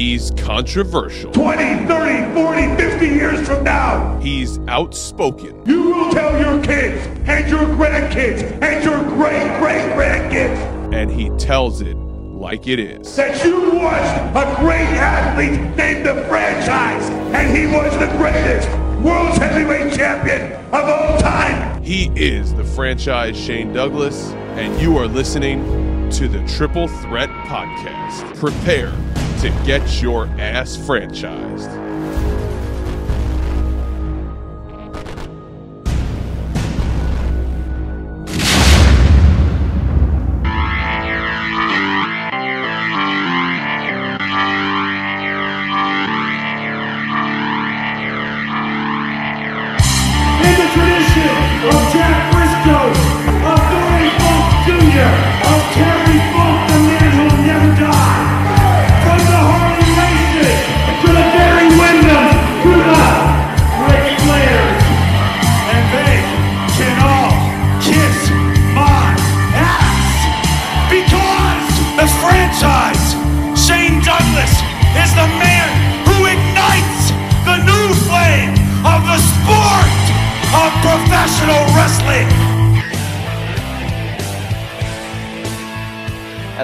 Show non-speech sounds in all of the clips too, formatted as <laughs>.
He's controversial. 20, 30, 40, 50 years from now, He's outspoken. you will tell your kids and your grandkids and your great great grandkids And he tells it like it is. that you watched a great athlete named the franchise, and he was the greatest world's heavyweight champion of all time. He is the franchise Shane Douglas, and you are listening to the Triple Threat Podcast. Prepare to get your ass franchised.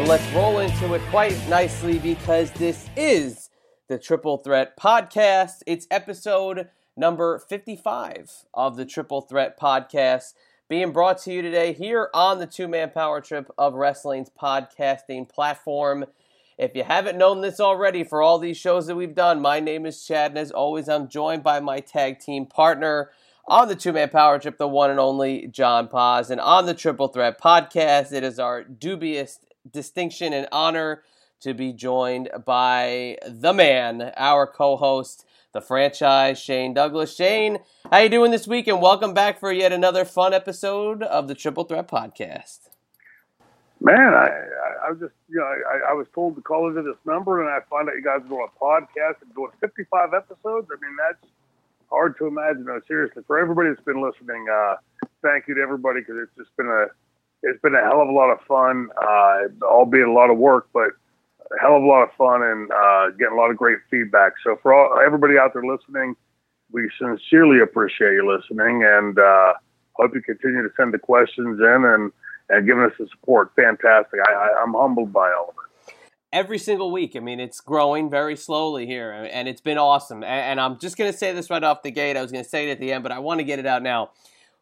Let's roll into it quite nicely because this is the Triple Threat Podcast. It's episode number 55 of the Triple Threat Podcast, being brought to you today here on the two man power trip of wrestling's podcasting platform. If you haven't known this already, for all these shows that we've done, my name is Chad, and as always, I'm joined by my tag team partner on the two man power trip, the one and only John Paz. And on the Triple Threat podcast, it is our dubious distinction and honor to be joined by the man, our co host, the franchise, Shane Douglas. Shane, how you doing this week? And welcome back for yet another fun episode of the Triple Threat podcast. Man, I, I, I was just, you know, I, I was told to call into this number, and I find out you guys are doing a podcast and doing 55 episodes. I mean, that's hard to imagine. No, seriously, for everybody that's been listening, uh, thank you to everybody because it's just been a, it's been a hell of a lot of fun, uh, albeit a lot of work, but a hell of a lot of fun and uh, getting a lot of great feedback. So for all everybody out there listening, we sincerely appreciate you listening, and uh, hope you continue to send the questions in and and giving us the support. Fantastic. I, I'm humbled by all of it. every single week. I mean, it's growing very slowly here, and it's been awesome. And, and I'm just going to say this right off the gate. I was going to say it at the end, but I want to get it out now.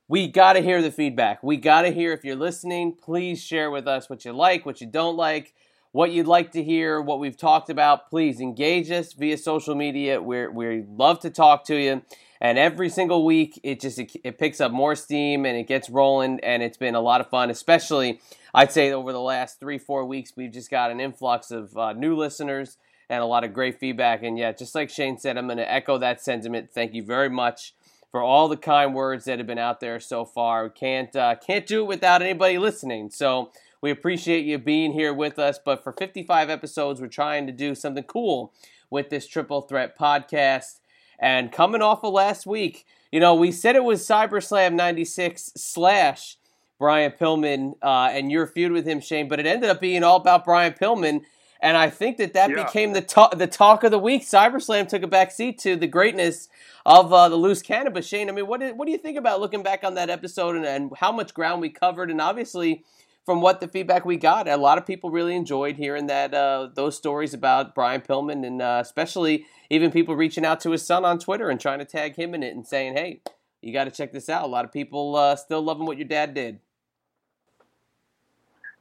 We got to hear the feedback. We got to hear if you're listening. Please share with us what you like, what you don't like, what you'd like to hear, what we've talked about. Please engage us via social media. We're, we love to talk to you. And every single week, it just it, it picks up more steam and it gets rolling, and it's been a lot of fun. Especially, I'd say over the last three four weeks, we've just got an influx of uh, new listeners and a lot of great feedback. And yeah, just like Shane said, I'm going to echo that sentiment. Thank you very much for all the kind words that have been out there so far. We can't uh, can't do it without anybody listening. So we appreciate you being here with us. But for 55 episodes, we're trying to do something cool with this Triple Threat podcast. And coming off of last week, you know, we said it was Cyber Slam 96 slash Brian Pillman uh, and your feud with him, Shane, but it ended up being all about Brian Pillman. And I think that that Yeah. became the talk, the talk of the week. CyberSlam took a back seat to the greatness of uh, the loose cannabis. Shane, I mean, what, do- what do you think about looking back on that episode and, and how much ground we covered? And obviously, from what the feedback we got, a lot of people really enjoyed hearing that uh, those stories about Brian Pillman, and uh, especially even people reaching out to his son on Twitter and trying to tag him in it and saying, "Hey, you got to check this out." A lot of people uh, still loving what your dad did.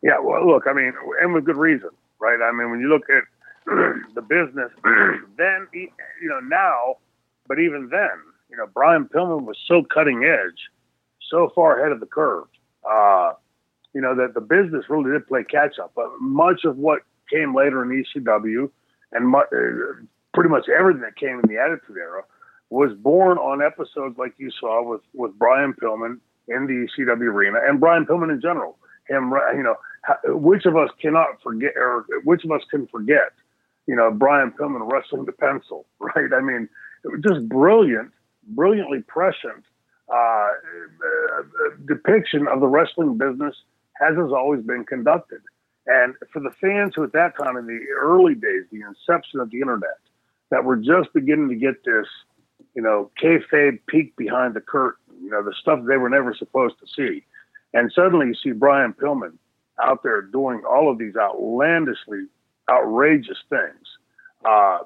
Yeah, well, look, I mean, and with good reason, right? I mean, when you look at <clears throat> the business, <clears throat> then, you know, now, but even then, you know, Brian Pillman was so cutting edge, so far ahead of the curve, uh, you know, that the business really did play catch up. But much of what came later in ECW and mu- uh, pretty much everything that came in the Attitude Era was born on episodes like you saw with, with Brian Pillman in the ECW arena and Brian Pillman in general. Him, you know, which of us cannot forget, or which of us can forget, you know, Brian Pillman wrestling the pencil, <laughs> right? I mean, it was just brilliant, brilliantly prescient uh, uh, depiction of the wrestling business as has always been conducted. And for the fans who at that time in the early days, the inception of the internet, that were just beginning to get this, you know, kayfabe peek behind the curtain, you know, the stuff they were never supposed to see. And suddenly you see Brian Pillman out there doing all of these outlandishly outrageous things, uh,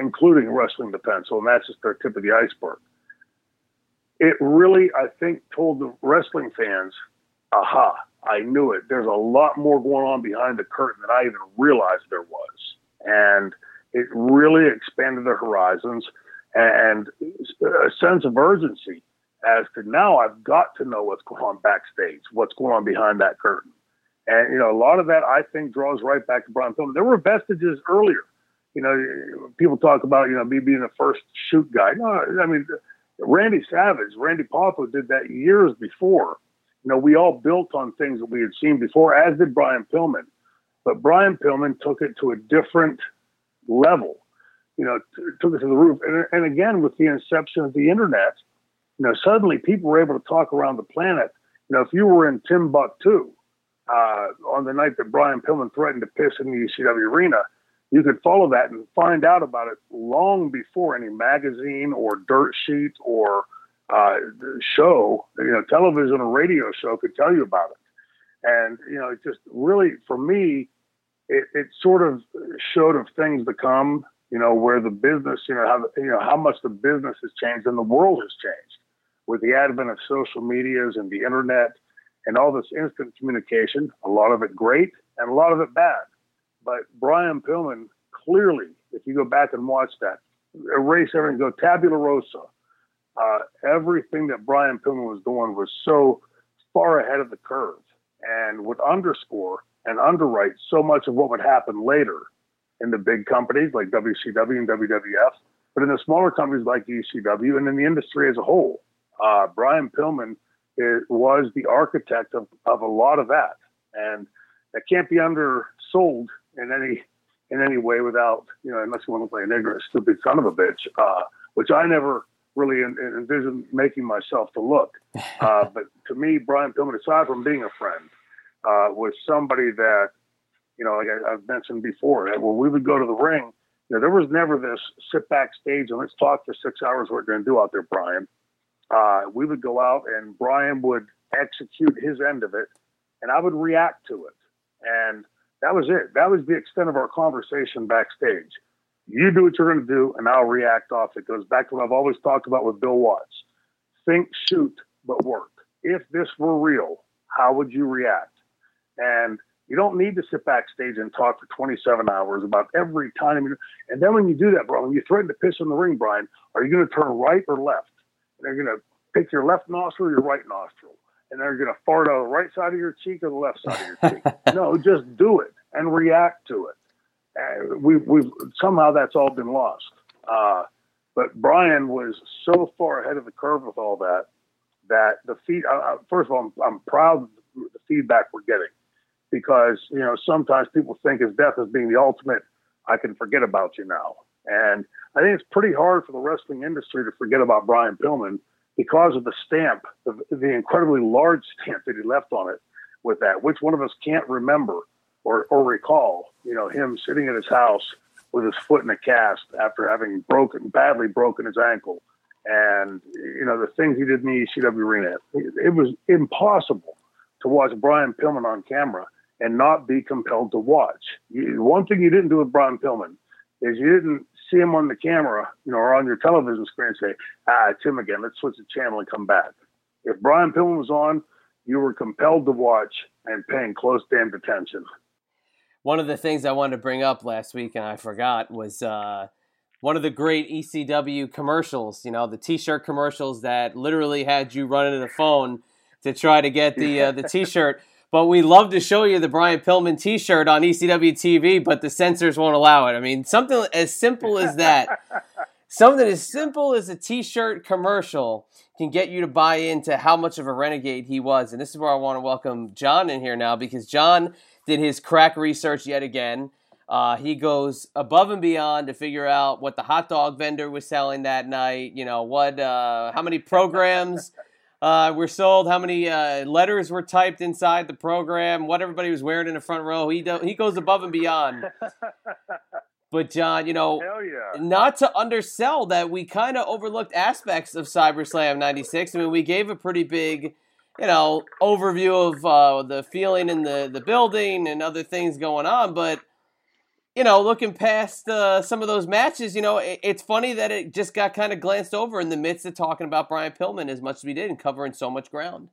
including wrestling the pencil, and that's just their tip of the iceberg. It really, I think, told the wrestling fans, aha, I knew it. There's a lot more going on behind the curtain than I even realized there was. And it really expanded their horizons and a sense of urgency as to now I've got to know what's going on backstage, what's going on behind that curtain. And, you know, a lot of that I think draws right back to Brian Pillman. There were vestiges earlier. You know, people talk about, you know, me being the first shoot guy. No, I mean, Randy Savage, Randy Poffo did that years before. You know, we all built on things that we had seen before, as did Brian Pillman. But Brian Pillman took it to a different level. You know, t- took it to the roof. And, and again, with the inception of the internet, you know, suddenly people were able to talk around the planet. You know, if you were in Timbuktu uh, on the night that Brian Pillman threatened to piss in the ECW arena, you could follow that and find out about it long before any magazine or dirt sheet or uh, show, you know, television or radio show could tell you about it. And, you know, it just really, for me, it, it sort of showed of things to come, you know, where the business, you know, how, you know, how much the business has changed and the world has changed with the advent of social medias and the internet and all this instant communication, a lot of it great and a lot of it bad. But Brian Pillman clearly, if you go back and watch that, erase everything, go tabula rasa. Uh, everything that Brian Pillman was doing was so far ahead of the curve and would underscore and underwrite so much of what would happen later in the big companies like WCW and WWF, but in the smaller companies like ECW and in the industry as a whole. Uh, Brian Pillman is, was the architect of, of a lot of that, and that can't be undersold in any in any way without you know unless you want to play an ignorant, stupid son of a bitch, uh, which I never really envisioned making myself to look. <laughs> Uh, but to me, Brian Pillman, aside from being a friend, uh, was somebody that you know, like I, have mentioned before, that when we would go to the ring, you know, there was never this sit backstage and let's talk for six hours what we're going to do out there, Brian uh, we would go out and Brian would execute his end of it, and I would react to it. And that was it. That was the extent of our conversation backstage. You do what you're going to do, and I'll react off. It goes back to what I've always talked about with Bill Watts think, shoot, but work. If this were real, how would you react? And you don't need to sit backstage and talk for 27 hours about every time. And then when you do that, bro, when you threaten to piss in the ring, Brian, are you going to turn right or left? They're going to pick your left nostril or your right nostril. And they're going to fart out the right side of your cheek or the left side of your cheek. <laughs> no, just do it and react to it. Uh, we, we've somehow that's all been lost. Uh, but Brian was so far ahead of the curve with all that that the feed. Uh, first of all, I'm, I'm proud of the feedback we're getting because you know sometimes people think of death as being the ultimate. I can forget about you now, and I think it's pretty hard for the wrestling industry to forget about Brian Pillman because of the stamp, the, the incredibly large stamp that he left on it with that, which one of us can't remember or, or recall, you know, him sitting at his house with his foot in a cast after having broken, badly broken his ankle. And, you know, the things he did in the ECW arena, it, it was impossible to watch Brian Pillman on camera and not be compelled to watch. You, one thing you didn't do with Brian Pillman is you didn't see him on the camera, you know, or on your television screen say, ah, it's him again. Let's switch the channel and come back. If Brian Pillman was on, you were compelled to watch and paying close damn attention. One of the things I wanted to bring up last week and I forgot was uh, one of the great ECW commercials. You know, the T-shirt commercials that literally had you running to the phone to try to get the uh, the <laughs> T-shirt. But we love to show you the Brian Pillman T-shirt on ECW TV, but the censors won't allow it. I mean, something as simple as that, <laughs> something as simple as a T-shirt commercial can get you to buy into how much of a renegade he was. And this is where I want to welcome John in here now because John did his crack research yet again. Uh, he goes above and beyond to figure out what the hot dog vendor was selling that night. You know what? Uh, how many programs? <laughs> uh, were sold, how many uh, letters were typed inside the program, what everybody was wearing in the front row. He do, he goes above and beyond. <laughs> but John, you know, yeah. not to undersell that we kind of overlooked aspects of CyberSlam '96. I mean, we gave a pretty big, you know, overview of uh, the feeling in the the building and other things going on, but you know, looking past uh, some of those matches, you know, it, it's funny that it just got kind of glanced over in the midst of talking about Brian Pillman as much as we did and covering so much ground.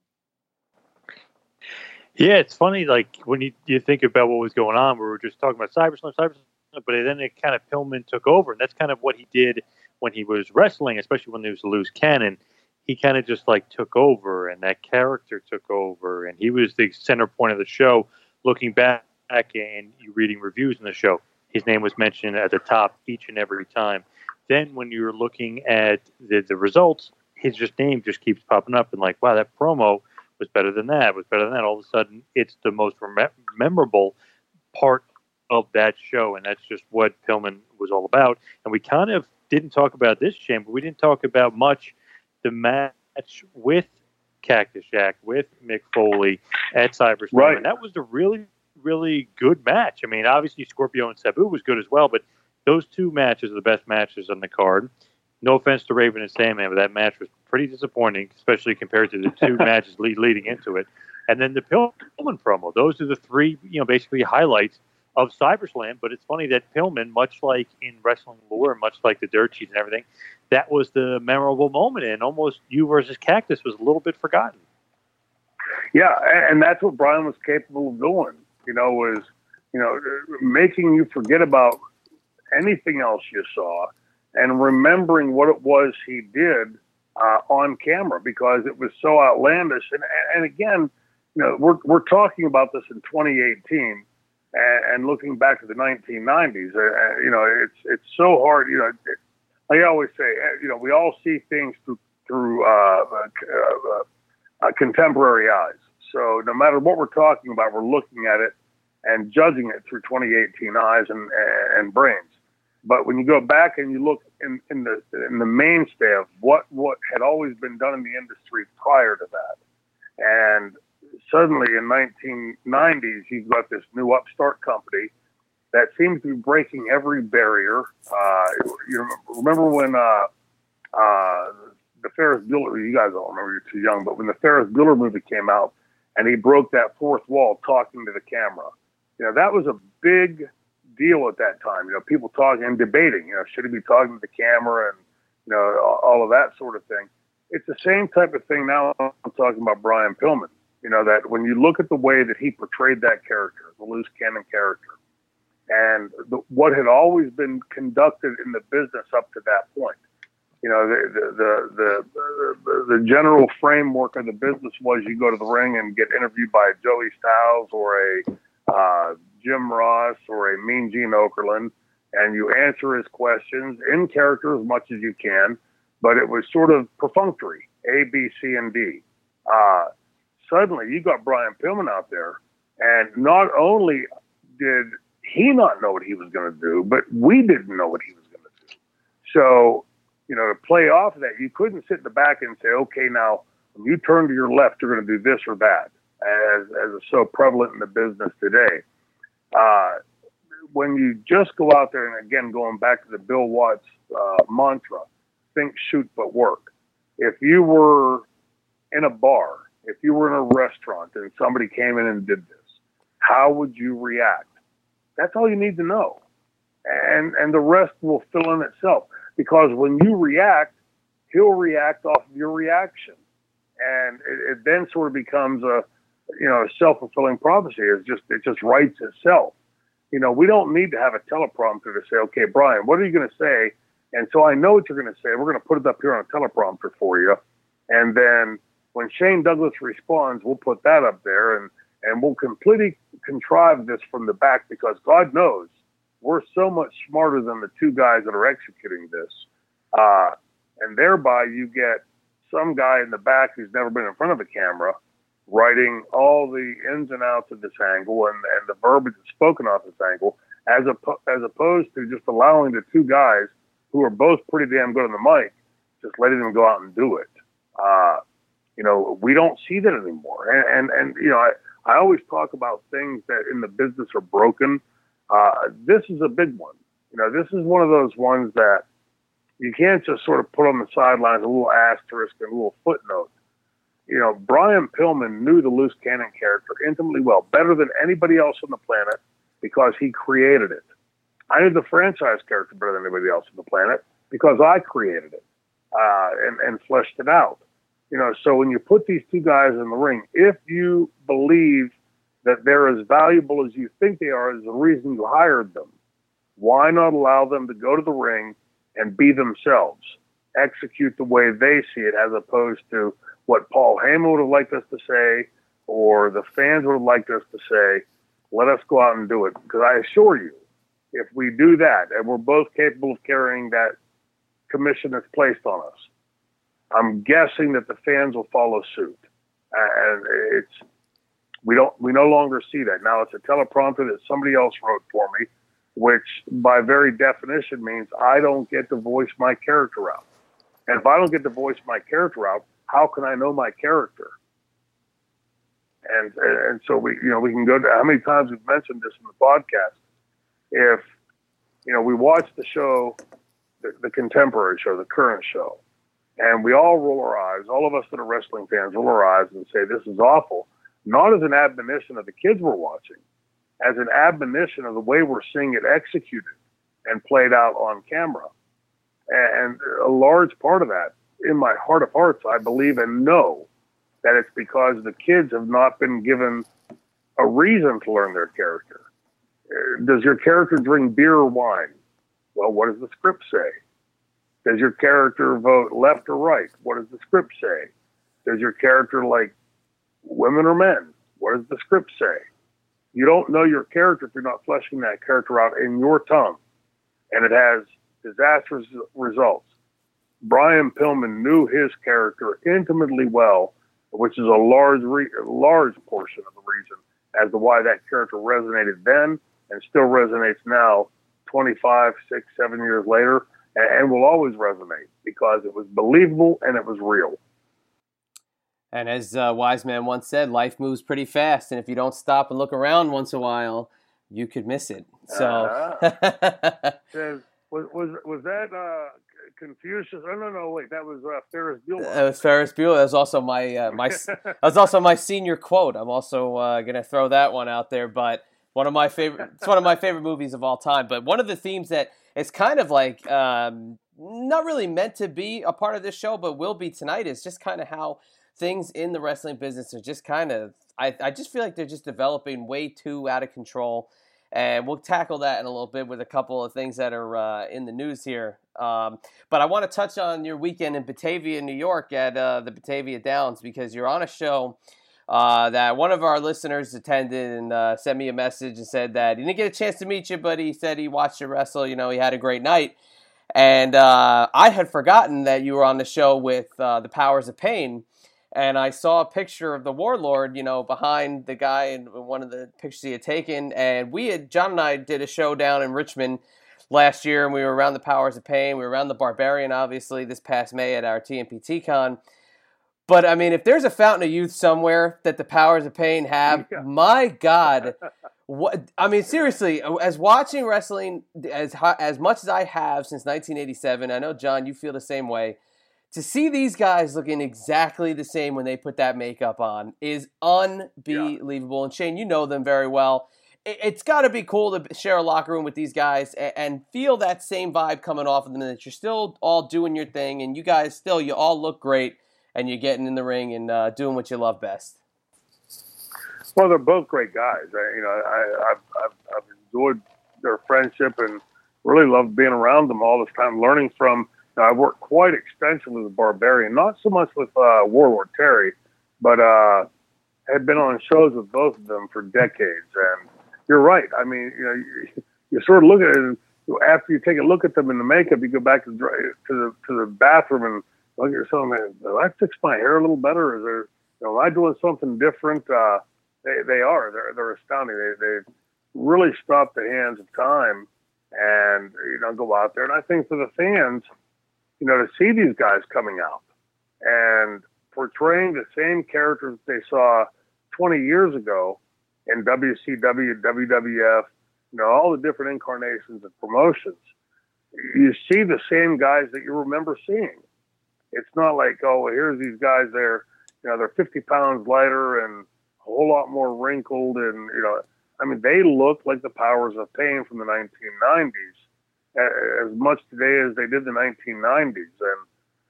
Yeah, it's funny, like when you, you think about what was going on, we were just talking about CyberSlam, CyberSlam, but then it kind of Pillman took over, and that's kind of what he did when he was wrestling, especially when there was loose cannon. He kind of just like took over, and that character took over, and he was the center point of the show. Looking back and reading reviews in the show, his name was mentioned at the top each and every time. Then when you're looking at the, the results, his just name just keeps popping up and like, wow, that promo was better than that, was better than that. All of a sudden, it's the most rem- memorable part of that show, and that's just what Pillman was all about. And we kind of didn't talk about this, but we didn't talk about much the match with Cactus Jack, with Mick Foley at Cyberstorm, Right. and that was the really, really good match. I mean, obviously Scorpio and Sabu was good as well, but those two matches are the best matches on the card. No offense to Raven and Sandman, but that match was pretty disappointing, especially compared to the two <laughs> matches lead, leading into it. And then the Pillman promo; those are the three, you know, basically highlights of CyberSlam. But it's funny that Pillman, much like in wrestling lore, much like the Dirt Sheets and everything, that was the memorable moment, and almost you versus Cactus was a little bit forgotten. Yeah, and that's what Brian was capable of doing. You know, was you know making you forget about anything else you saw and remembering what it was he did uh, on camera because it was so outlandish. And and again, you know, we're we're talking about this in 2018 and, and looking back to the 1990s. Uh, uh, you know, it's it's so hard. You know, it, I always say, uh, you know, we all see things through through uh, uh, uh, uh, contemporary eyes. So no matter what we're talking about, we're looking at it and judging it through 2018 eyes and, and brains. But when you go back and you look in, in the in the mainstay of what what had always been done in the industry prior to that, and suddenly in 1990s you've got this new upstart company that seems to be breaking every barrier. Uh, you remember when uh, uh, the Ferris Bueller? You guys don't remember; you're too young. But when the Ferris Bueller movie came out, and he broke that fourth wall talking to the camera, you know that was a big deal at that time. You know, people talking and debating. You know, should he be talking to the camera and you know all- of that sort of thing. It's the same type of thing now. I'm talking about Brian Pillman. You know that when you look at the way that he portrayed that character, the loose cannon character, and the, what had always been conducted in the business up to that point. You know, the the the the, general framework of the business was you go to the ring and get interviewed by Joey Styles or a uh, Jim Ross or a Mean Gene Okerlund, and you answer his questions in character as much as you can. But it was sort of perfunctory, A, B, C, and D. Uh, suddenly, you got Brian Pillman out there, and not only did he not know what he was going to do, but we didn't know what he was going to do. So, you know, to play off of that, you couldn't sit in the back and say, okay, now when you turn to your left, you're going to do this or that, as, as is so prevalent in the business today. Uh, when you just go out there, and again, going back to the Bill Watts uh, mantra, think, shoot, but work. If you were in a bar, if you were in a restaurant and somebody came in and did this, how would you react? That's all you need to know. And and the rest will fill in itself. Because when you react, he'll react off of your reaction. And it, it then sort of becomes a you know, a self fulfilling prophecy. It's just it just writes itself. You know, we don't need to have a teleprompter to say, okay, Brian, what are you going to say? And so I know what you're going to say. We're going to put it up here on a teleprompter for you. And then when Shane Douglas responds, we'll put that up there and, and we'll completely contrive this from the back because God knows we're so much smarter than the two guys that are executing this. Uh, and thereby you get some guy in the back who's never been in front of a camera writing all the ins and outs of this angle and, and the verbiage that's spoken off this angle as, oppo- as opposed to just allowing the two guys who are both pretty damn good on the mic, just letting them go out and do it. Uh, You know, we don't see that anymore. And and, and you know, I, I always talk about things that in the business are broken. Uh, this is a big one. You know, this is one of those ones that you can't just sort of put on the sidelines a little asterisk and a little footnote. You know, Brian Pillman knew the loose cannon character intimately well, better than anybody else on the planet because he created it. I knew the franchise character better than anybody else on the planet because I created it uh, and, and fleshed it out. You know, so when you put these two guys in the ring, if you believe that they're as valuable as you think they are, is the reason you hired them. Why not allow them to go to the ring and be themselves, execute the way they see it, as opposed to what Paul Heyman would have liked us to say or the fans would have liked us to say. Let us go out and do it. Because I assure you, if we do that, and we're both capable of carrying that commission that's placed on us, I'm guessing that the fans will follow suit. And it's we don't we no longer see that now. It's a teleprompter that somebody else wrote for me, which by very definition means I don't get to voice my character out. And if I don't get to voice my character out, how can I know my character? And and so we you know we can go to how many times we've mentioned this in the podcast. If you know we watch the show, the, the contemporary show, the current show, and we all roll our eyes. All of us that are wrestling fans roll our eyes and say this is awful not as an admonition of the kids we're watching, as an admonition of the way we're seeing it executed and played out on camera. And a large part of that, in my heart of hearts, I believe and know that it's because the kids have not been given a reason to learn their character. Uh, does your character drink beer or wine? Well, what does the script say? Does your character vote left or right? What does the script say? Does your character like women or men? What does the script say? You don't know your character if you're not fleshing that character out in your tongue. And it has disastrous results. Brian Pillman knew his character intimately well, which is a large, re- large portion of the reason as to why that character resonated then and still resonates now, 25, six, seven years later, and, and will always resonate because it was believable and it was real. And as uh, wise man once said, life moves pretty fast, and if you don't stop and look around once in a while, you could miss it. So, <laughs> uh, was, was was that uh, Confucius? Oh no, no, wait, that was uh, Ferris Bueller. That was Ferris Bueller. That was also my uh, my <laughs> that was also my senior quote. I'm also uh, gonna throw that one out there, but one of my favorite. It's one of my favorite movies of all time. But one of the themes that it's kind of like um, not really meant to be a part of this show, but will be tonight is just kind of how things in the wrestling business are just kind of I, I just feel like they're just developing way too out of control and we'll tackle that in a little bit with a couple of things that are uh, in the news here. Um, but I want to touch on your weekend in Batavia, New York, at uh, the Batavia Downs because you're on a show uh, that one of our listeners attended and uh, sent me a message and said that he didn't get a chance to meet you, but he said he watched you wrestle. You know, he had a great night. And uh, I had forgotten that you were on the show with uh, the Powers of Pain and I saw a picture of the warlord, you know, behind the guy in one of the pictures he had taken. And we had John and I did a show down in Richmond last year, and we were around the Powers of Pain. We were around the Barbarian, obviously, this past May at our TMPT Con. But I mean, if there's a fountain of youth somewhere that the Powers of Pain have, yeah. my God. <laughs> What I mean, seriously, as watching wrestling as as much as I have since 1987, I know John, you feel the same way to see these guys looking exactly the same when they put that makeup on is unbelievable. Yeah. And Shane, you know them very well. It's got to be cool to share a locker room with these guys and feel that same vibe coming off of them. That you're still all doing your thing, and you guys still you all look great, and you're getting in the ring and uh, doing what you love best. Well, they're both great guys. I, you know, I, I've, I've enjoyed their friendship and really loved being around them all this time, learning from I worked quite extensively with Barbarian, not so much with uh, Warlord Terry, but uh, had been on shows with both of them for decades. And you're right. I mean, you know, you, you sort of look at it, after you take a look at them in the makeup, you go back to the to the to the bathroom and look at yourself. Man, do I fix my hair a little better? Is there, you know, am I doing something different? Uh, they they are. They're they're astounding. They they really stop the hands of time and you know go out there. And I think for the fans you know, to see these guys coming out and portraying the same characters they saw 20 years ago in WCW, WWF, you know, all the different incarnations of promotions. You see the same guys that you remember seeing. It's not like, oh, well, here's these guys. They're, you know, they're 50 pounds lighter and a whole lot more wrinkled, and you know, I mean, they look like the powers of pain from the 1990s as much today as they did the 1990s, and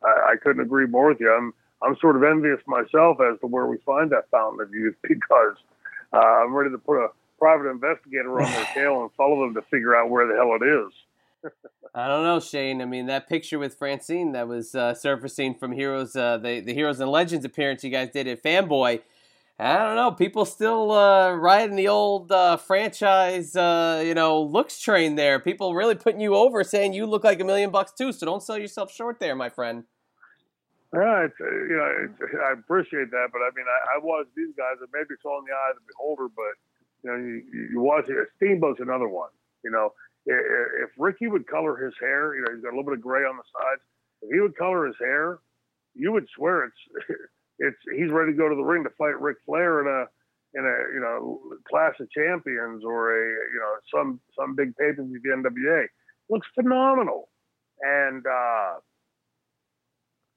I, I couldn't agree more with you. I'm I'm sort of envious myself as to where we find that fountain of youth <laughs> because uh, I'm ready to put a private investigator on their <laughs> tail and follow them to figure out where the hell it is. <laughs> I don't know, Shane. I mean, that picture with Francine that was uh, surfacing from Heroes, uh, the the Heroes and Legends appearance you guys did at Fanboy. I don't know. People still uh, riding the old uh, franchise, uh, you know, looks train there. People really putting you over, saying you look like a million bucks too. So don't sell yourself short there, my friend. Yeah, it's, uh, you know, it's, I appreciate that, but I mean, I, I watch these guys, and maybe all in the eye of the beholder, but you know, you, you watch it. Steamboat's another one. You know, if, if Ricky would color his hair, you know, he's got a little bit of gray on the sides. If he would color his hair, you would swear it's <laughs> it's he's ready to go to the ring to fight Ric Flair in a in a you know clash of champions or a you know some some big pay per view the NWA. Looks phenomenal, and uh,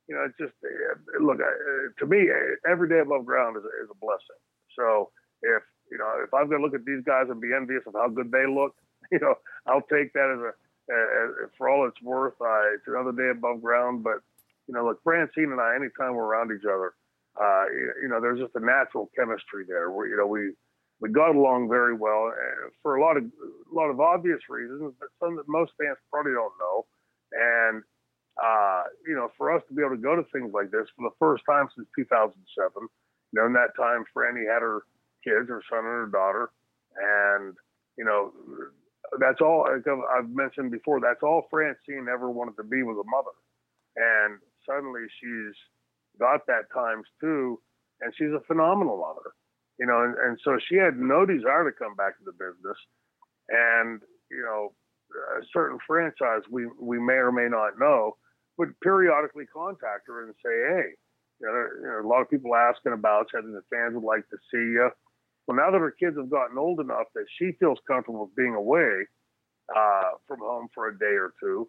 you know, it's just uh, look uh, to me, every day above ground is a, is a blessing. So if you know, if I'm going to look at these guys and be envious of how good they look, <laughs> you know, I'll take that as a for all it's worth. Uh, it's another day above ground, but you know, look, Francine and I, anytime we're around each other, uh, you know, there's just a natural chemistry there. Where you know we we got along very well for a lot of a lot of obvious reasons, but some that most fans probably don't know. And uh, you know, for us to be able to go to things like this for the first time since 2007, you know, in that time, Franny had her kids, her son and her daughter, and you know, that's all I've mentioned before. That's all Francine ever wanted to be was a mother, and suddenly she's got that times two, and she's a phenomenal mother, you know, and, and so she had no desire to come back to the business, and you know, a certain franchise we we may or may not know would periodically contact her and say, hey, you know, there, you know, a lot of people asking about you. Think the fans would like to see you. Well, now that her kids have gotten old enough that she feels comfortable being away uh, from home for a day or two,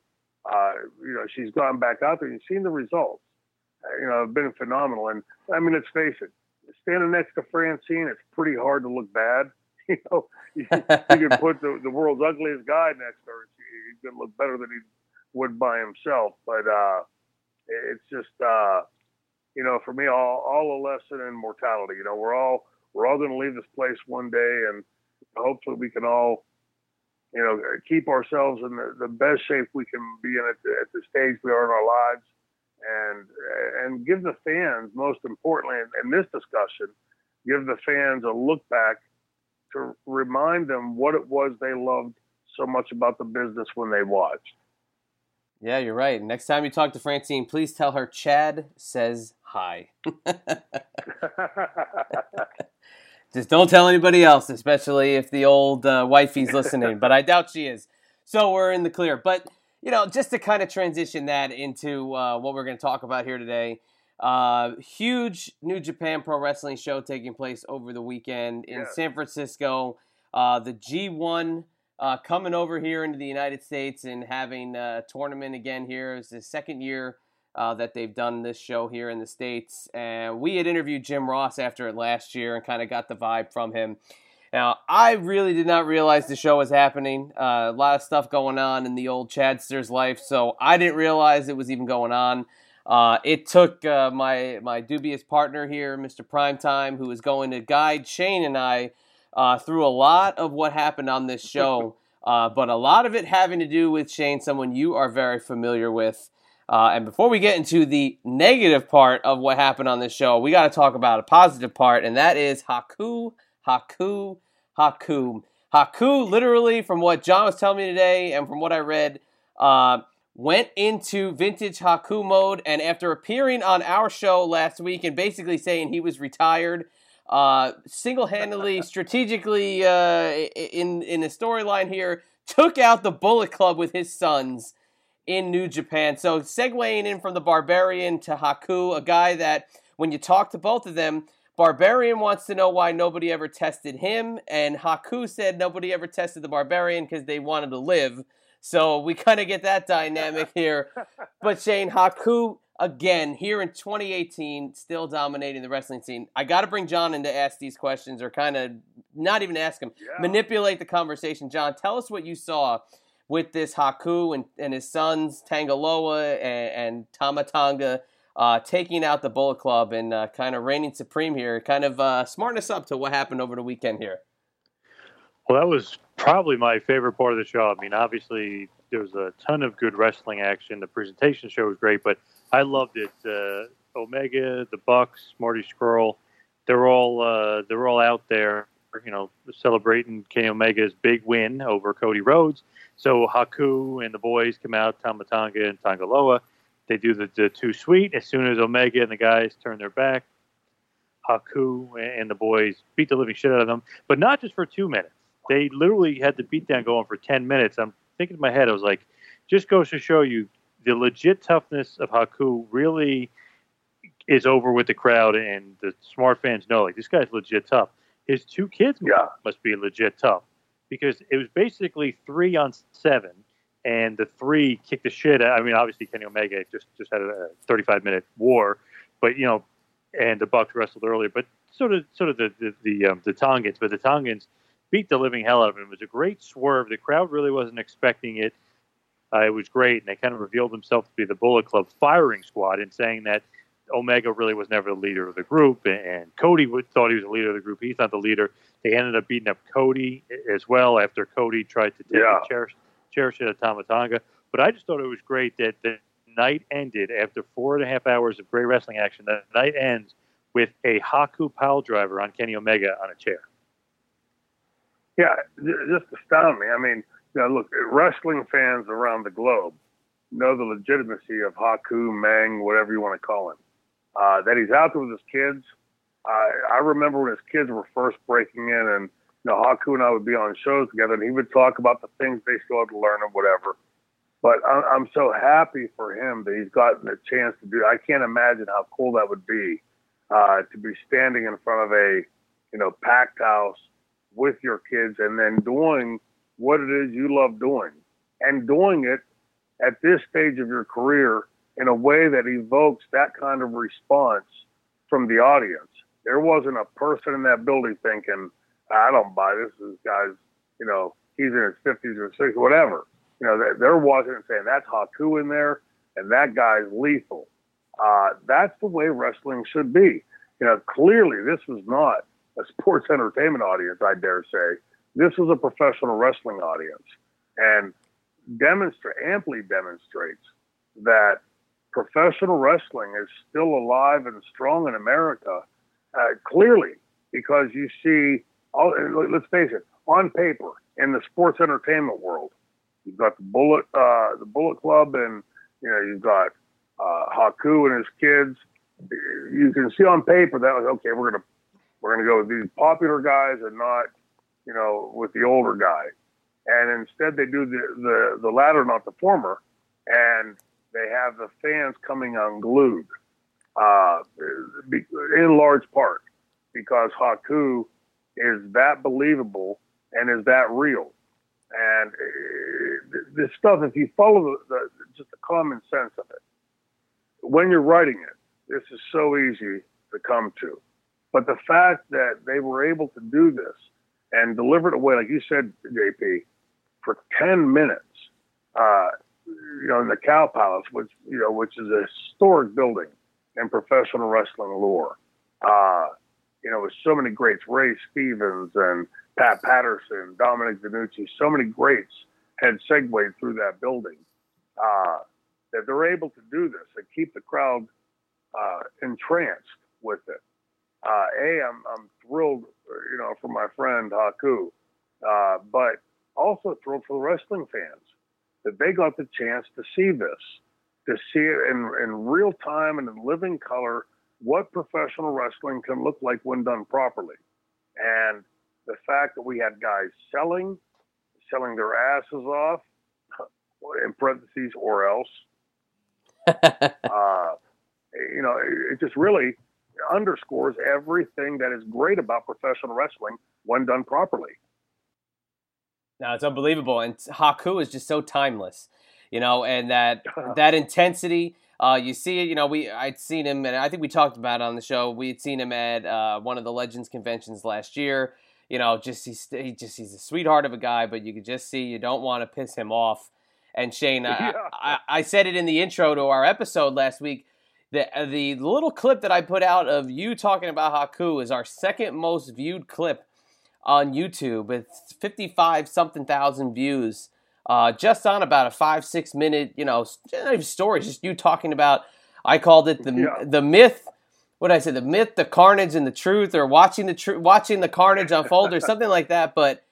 uh, you know, she's gone back out there and you've seen the results. You know, have been phenomenal. And I mean, let's face it, standing next to Francine, it's pretty hard to look bad. <laughs> You know, you, you can put the, the world's ugliest guy next to her. He's going to look better than he would by himself. But uh, it's just, uh, you know, for me, all, all a lesson in mortality. You know, we're all we're all going to leave this place one day, and hopefully we can all, you know, keep ourselves in the, the best shape we can be in at the, at the stage we are in our lives, and and give the fans, most importantly, in, in this discussion, give the fans a look back to remind them what it was they loved so much about the business when they watched. Yeah, you're right. Next time you talk to Francine, please tell her Chad says hi. <laughs> Just don't tell anybody else, especially if the old uh, wifey's listening. but I doubt she is. So we're in the clear. But you know, just to kind of transition that into uh, what we're going to talk about here today. Uh, huge New Japan Pro Wrestling show taking place over the weekend in San Francisco. Uh, the G1 uh, coming over here into the United States and having a tournament again here. It's the second year uh, that they've done this show here in the States. And we had interviewed Jim Ross after it last year and kind of got the vibe from him. Now, I really did not realize the show was happening. Uh, a lot of stuff going on in the old Chadster's life, so I didn't realize it was even going on. Uh, it took uh, my my dubious partner here, Mr. Primetime, who was going to guide Shane and I uh, through a lot of what happened on this <laughs> show, uh, but a lot of it having to do with Shane, someone you are very familiar with. Uh, and before we get into the negative part of what happened on this show, we got to talk about a positive part, and that is Haku, Haku, Haku. Haku, literally, from what John was telling me today and from what I read, uh, went into vintage Haku mode. And after appearing on our show last week and basically saying he was retired, uh, single-handedly, <laughs> strategically, uh, in in a storyline here, took out the Bullet Club with his sons in New Japan. So segueing in from the Barbarian to Haku, a guy that when you talk to both of them, Barbarian wants to know why nobody ever tested him, and Haku said nobody ever tested the Barbarian because they wanted to live. So we kind of get that <laughs> dynamic here. But Shane Haku again here in 2018, still dominating the wrestling scene. I got to bring John in to ask these questions, or kind of not even ask him, Yeah. manipulate the conversation. John, tell us what you saw with this Haku and, and his sons Tanga Loa and, and Tama Tonga uh, taking out the Bullet Club and uh, kind of reigning supreme here. Kind of uh, smarten us up to what happened over the weekend here. Well, that was probably my favorite part of the show. I mean, obviously there was a ton of good wrestling action. The presentation show was great, but I loved it. Uh, Omega, the Bucks, Marty Scurll, they're all uh, they're all out there, you know, celebrating Kenny Omega's big win over Cody Rhodes. So Haku and the boys come out, Tama Tonga and Tanga Loa. They do the, the too sweet. As soon as Omega and the guys turn their back, Haku and the boys beat the living shit out of them, but not just for two minutes. They literally had the beatdown going for 10 minutes. I'm thinking in my head, I was like, just goes to show you the legit toughness of Haku really is over with the crowd, and the smart fans know, like, this guy's legit tough. His two kids Yeah. must be legit tough because it was basically three on seven, and the three kicked the shit out. I mean, obviously, Kenny Omega just, just had a 35 minute war, but, you know, and the Bucks wrestled earlier, but sort of, sort of the the the, um, the Tongans, but the Tongans beat the living hell out of him. It was a great swerve. The crowd really wasn't expecting it. Uh, it was great, and they kind of revealed themselves to be the Bullet Club firing squad in saying that Omega really was never the leader of the group, and Cody thought he was the leader of the group. He's not the leader. They ended up beating up Cody as well after Cody tried to take Yeah. a chair, chair shit at Tama Tonga. But I just thought it was great that the night ended after four and a half hours of great wrestling action. The night ends with a Haku pile driver on Kenny Omega on a chair. Yeah, just astound me. I mean, you know, look, wrestling fans around the globe know the legitimacy of Haku, Meng, whatever you want to call him. Uh, that he's out there with his kids. I I remember when his kids were first breaking in, Haku and I would be on shows together, and he would talk about the things they still had to learn or whatever. But I'm so happy for him that he's gotten a chance to do. I can't imagine how cool that would be uh, to be standing in front of a, you know, packed house with your kids and then doing what it is you love doing and doing it at this stage of your career in a way that evokes that kind of response from the audience. There wasn't a person in that building thinking, I don't buy this. This guy's, you know, he's in his 50s or 60s, whatever. You know, they're watching and saying that's Haku in there and that guy's lethal. Uh, that's the way wrestling should be. You know, clearly this was not a sports entertainment audience, I dare say. This was a professional wrestling audience and demonstrate amply demonstrates that professional wrestling is still alive and strong in America. Uh, clearly, because you see, all, let's face it, on paper in the sports entertainment world, you've got the Bullet, uh, the Bullet Club, and you know you've got uh, Haku and his kids. You can see on paper that was okay. We're gonna we're gonna go with these popular guys and not, you know, with the older guy. And instead, they do the the, the latter, not the former, and they have the fans coming unglued, uh, in large part because Haku is that believable and is that real. And uh, this stuff, if you follow the, the just the common sense of it, when you're writing it, this is so easy to come to. But the fact that they were able to do this and deliver it away, like you said, JP, for 10 minutes, uh, you know, in the Cow Palace, which, you know, which is a historic building in professional wrestling lore. Uh, you know, with so many greats, Ray Stevens and Pat Patterson, Dominic DeNucci, so many greats had segued through that building. Uh, that they're able to do this and keep the crowd uh, entranced with it. Uh, a, I'm, I'm thrilled, you know, for my friend Haku, uh, but also thrilled for the wrestling fans that they got the chance to see this, to see it in, in real time and in living color what professional wrestling can look like when done properly. And the fact that we had guys selling, selling their asses off, in parentheses, or else, <laughs> uh, you know, it, just really underscores everything that is great about professional wrestling when done properly. No, it's unbelievable, and Haku is just so timeless, you know, and that <laughs> that intensity. Uh, you see it, you know. We I'd seen him, and I think we talked about it on the show. We had seen him at uh, one of the Legends conventions last year. You know, just he's he just he's a sweetheart of a guy, but you could just see you don't want to piss him off. And Shane, yeah. I, I, I said it in the intro to our episode last week. The, the little clip that I put out of you talking about Haku is our second most viewed clip on YouTube. It's 55 something thousand views, uh, just on about a five, six minute, you know, story. Just you talking about, I called it the, yeah. the myth. What did I say? The myth, the carnage, and the truth, or watching the truth, watching the carnage unfold, or something like that. But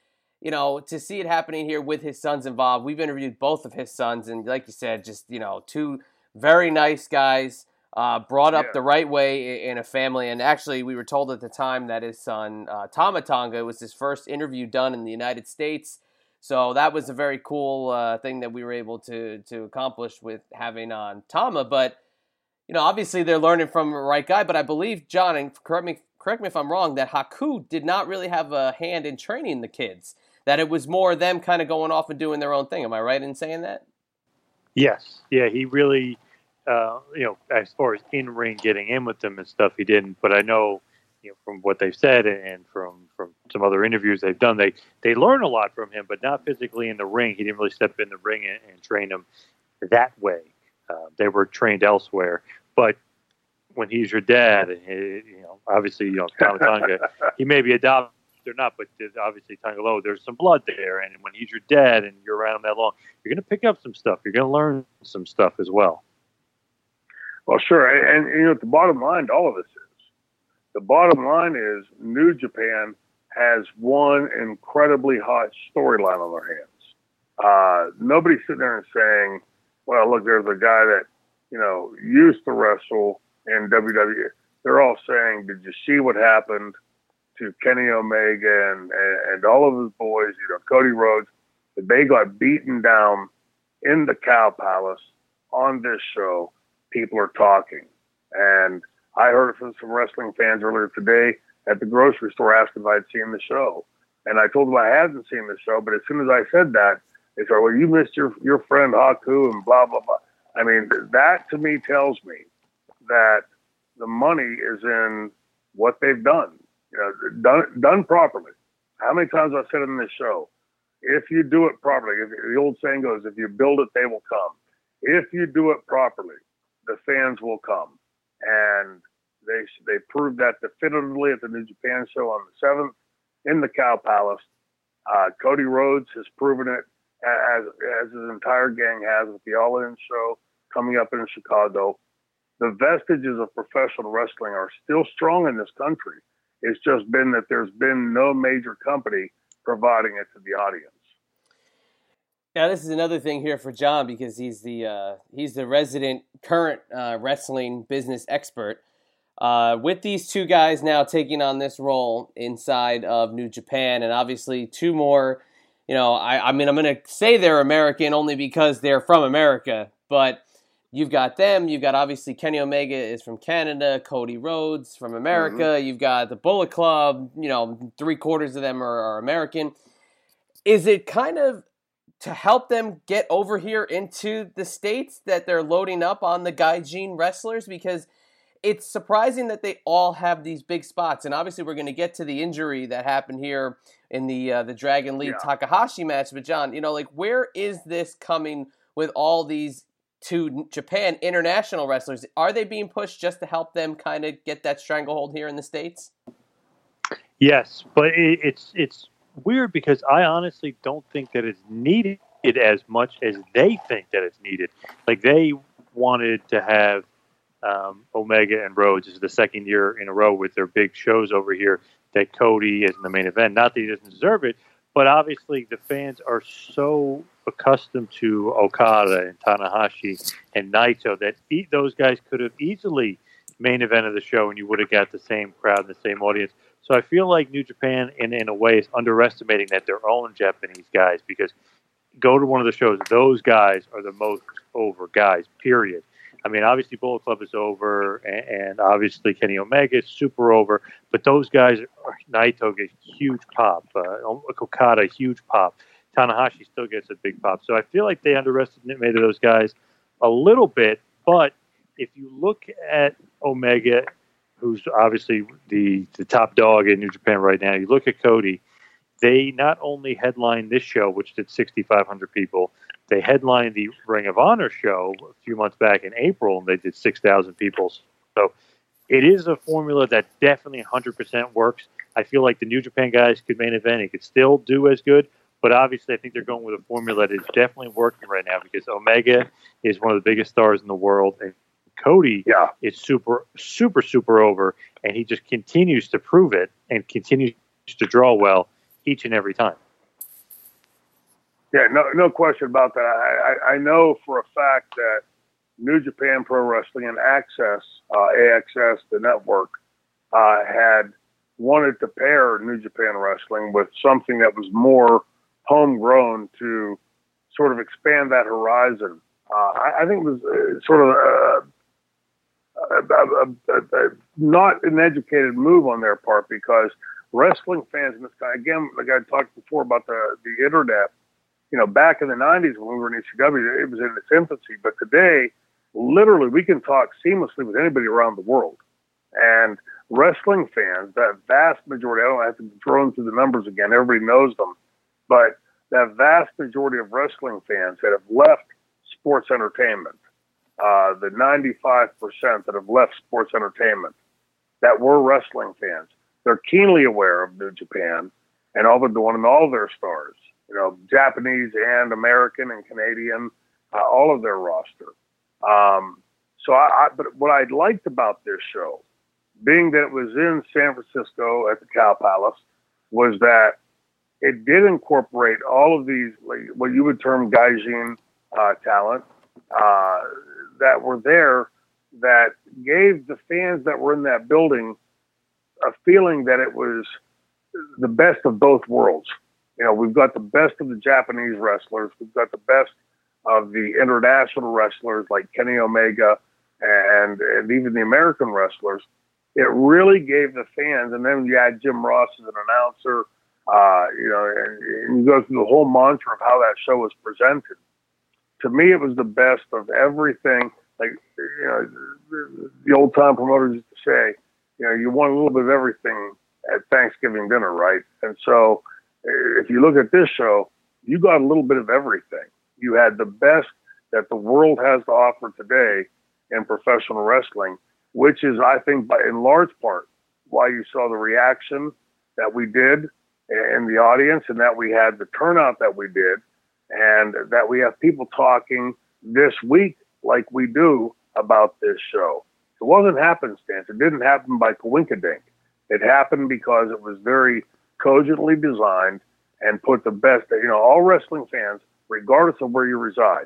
you know, to see it happening here with his sons involved, we've interviewed both of his sons, and like you said, just you know, two very nice guys uh, brought up yeah. the right way in a family. And actually, we were told at the time that his son, uh, Tama Tonga, was his first interview done in the United States. So that was a very cool uh, thing that we were able to to accomplish with having on Tama. But you know, obviously they're learning from the right guy. But I believe John, and correct me correct me if I'm wrong, that Haku did not really have a hand in training the kids. That it was more them kind of going off and doing their own thing. Am I right in saying that? Yes. Yeah. He really uh, you know, as far as in ring getting in with them and stuff, he didn't. But I know, you know, from what they've said and from from some other interviews they've done, they they learn a lot from him, but not physically in the ring. He didn't really step in the ring and, and train them that way. Uh, they were trained elsewhere, but when he's your dad, and he, you know, obviously, you know, Tonga, <laughs> he may be adopted or not, but obviously Tanga Loa, there's some blood there, and when he's your dad and you're around him that long, you're going to pick up some stuff. You're going to learn some stuff as well. Well, sure. And, and, you know, the bottom line to all of this is the bottom line is New Japan has one incredibly hot storyline on their hands. Uh, nobody's sitting there and saying, well, look, there's a guy that, you know, used to wrestle in WWE. They're all saying, did you see what happened to Kenny Omega and, and, and all of his boys, you know, Cody Rhodes? They got beaten down in the Cow Palace on this show people are talking. And I heard from some wrestling fans earlier today at the grocery store asked if I'd seen the show. And I told them I hadn't seen the show, but as soon as I said that, they said, Well, you missed your your friend Haku and blah blah blah. I mean, that to me tells me that the money is in what they've done. You know, done done properly. How many times I've said in this show, if you do it properly, if, the old saying goes, if you build it, they will come. If you do it properly, the fans will come. And they they proved that definitively at the New Japan show on the seventh in the Cow Palace. Uh, Cody Rhodes has proven it as as his entire gang has with the All In show coming up in Chicago. The vestiges of professional wrestling are still strong in this country. It's just been that there's been no major company providing it to the audience. Now this is another thing here for John because he's the uh, he's the resident current uh, wrestling business expert. Uh, with these two guys now taking on this role inside of New Japan, and obviously two more. You know, I, I mean, I'm going to say they're American only because they're from America, but you've got them. You've got obviously Kenny Omega is from Canada, Cody Rhodes from America. Mm-hmm. You've got the Bullet Club. You know, three quarters of them are, are American. Is it kind of to help them get over here into the states that they're loading up on the Gaijin wrestlers because it's surprising that they all have these big spots. And obviously, we're going to get to the injury that happened here in the uh, the Dragon Lee yeah. Takahashi match. But John, you know, like where is this coming with all these to Japan international wrestlers? Are they being pushed just to help them kind of get that stranglehold here in the states? Yes, but it's it's weird because I honestly don't think that it's needed as much as they think that it's needed. Like they wanted to have um, Omega and Rhodes is the second year in a row with their big shows over here that Cody is in the main event. Not that he doesn't deserve it, but obviously the fans are so accustomed to Okada and Tanahashi and Naito that those guys could have easily main event of the show and you would have got the same crowd the same audience. So I feel like New Japan, in in a way, is underestimating that their own Japanese guys because go to one of the shows; those guys are the most over guys. Period. I mean, obviously Bullet Club is over, and, and obviously Kenny Omega is super over. But those guys, Naito gets huge pop, uh, Okada huge pop, Tanahashi still gets a big pop. So I feel like they underestimated those guys a little bit. But if you look at Omega, who's obviously the the top dog in New Japan right now, you look at Cody. They not only headlined this show, which did 6,500 people, they headlined the Ring of Honor show a few months back in April, and they did 6,000 people. So it is a formula that definitely 100% works. I feel like the New Japan guys could main event. It could still do as good, but obviously I think they're going with a formula that is definitely working right now because Omega is one of the biggest stars in the world, and Cody Yeah. is super, super, super over, and he just continues to prove it and continues to draw well each and every time. Yeah, no, no question about that. I, I, I know for a fact that New Japan Pro Wrestling and Access, uh, AXS, the network, uh, had wanted to pair New Japan Wrestling with something that was more homegrown to sort of expand that horizon. Uh, I, I think it was uh, sort of a, a, a, a, not an educated move on their part because wrestling fans in this guy again, like I talked before about the the internet. You know, back in the '90s when we were in ECW, it was in its infancy. But today, literally, we can talk seamlessly with anybody around the world. And wrestling fans, that vast majority, I don't have to throw through the numbers again. Everybody knows them, but that vast majority of wrestling fans that have left sports entertainment, uh, the 95% that have left sports entertainment that were wrestling fans, they're keenly aware of New Japan and all they're doing and all their stars, you know, Japanese and American and Canadian, uh, all of their roster. Um, so I, I, but what I liked about this show, being that it was in San Francisco at the Cow Palace, was that it did incorporate all of these, like what you would term gaijin uh, talent, uh, that were there that gave the fans that were in that building a feeling that it was the best of both worlds. You know, we've got the best of the Japanese wrestlers, we've got the best of the international wrestlers like Kenny Omega and, and even the American wrestlers. It really gave the fans, and then you had Jim Ross as an announcer, uh, you know, and, and you go through the whole mantra of how that show was presented. To me, it was the best of everything. Like, you know, the old time promoters used to say, you know, you want a little bit of everything at Thanksgiving dinner, right? And so if you look at this show, you got a little bit of everything. You had the best that the world has to offer today in professional wrestling, which is, I think, by in large part, why you saw the reaction that we did in the audience and that we had the turnout that we did and that we have people talking this week like we do about this show. It wasn't happenstance. It didn't happen by coinkydink. It happened because it was very cogently designed and put the best, you know, all wrestling fans, regardless of where you reside,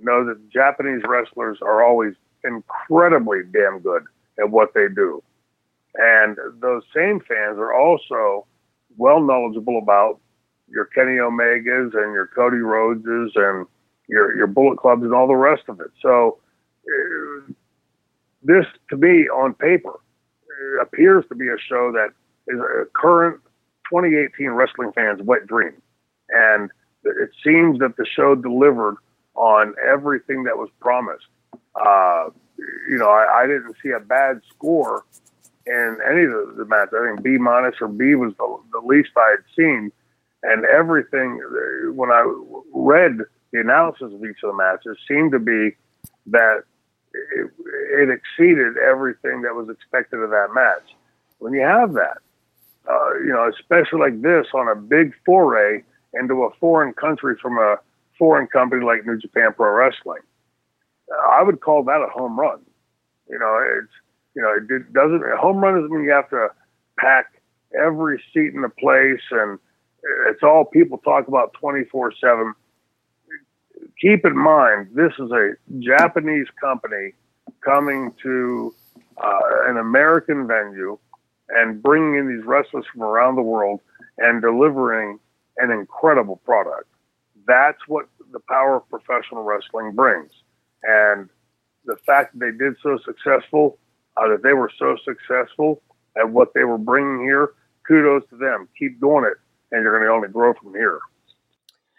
know that Japanese wrestlers are always incredibly damn good at what they do. And those same fans are also well knowledgeable about your Kenny Omegas and your Cody Rhodeses and your your Bullet Clubs and all the rest of it. So uh, this, to me, on paper, uh, appears to be a show that is a current 2018 wrestling fans' wet dream, and it seems that the show delivered on everything that was promised. Uh, you know, I, I didn't see a bad score in any of the, the matches. I think B minus or B was the, the least I had seen, and everything when I read the analysis of each of the matches seemed to be that it, it exceeded everything that was expected of that match. When you have that, uh, you know, especially like this on a big foray into a foreign country from a foreign company like New Japan Pro Wrestling, I would call that a home run. You know, it's you know, it doesn't a home run is when you have to pack every seat in the place and it's all people talk about 24 7 keep in mind this is a japanese company coming to uh, an american venue and bringing in these wrestlers from around the world and delivering an incredible product that's what the power of professional wrestling brings and the fact that they did so successful, uh, that they were so successful at what they were bringing here, kudos to them. Keep doing it, and you're going to only grow from here.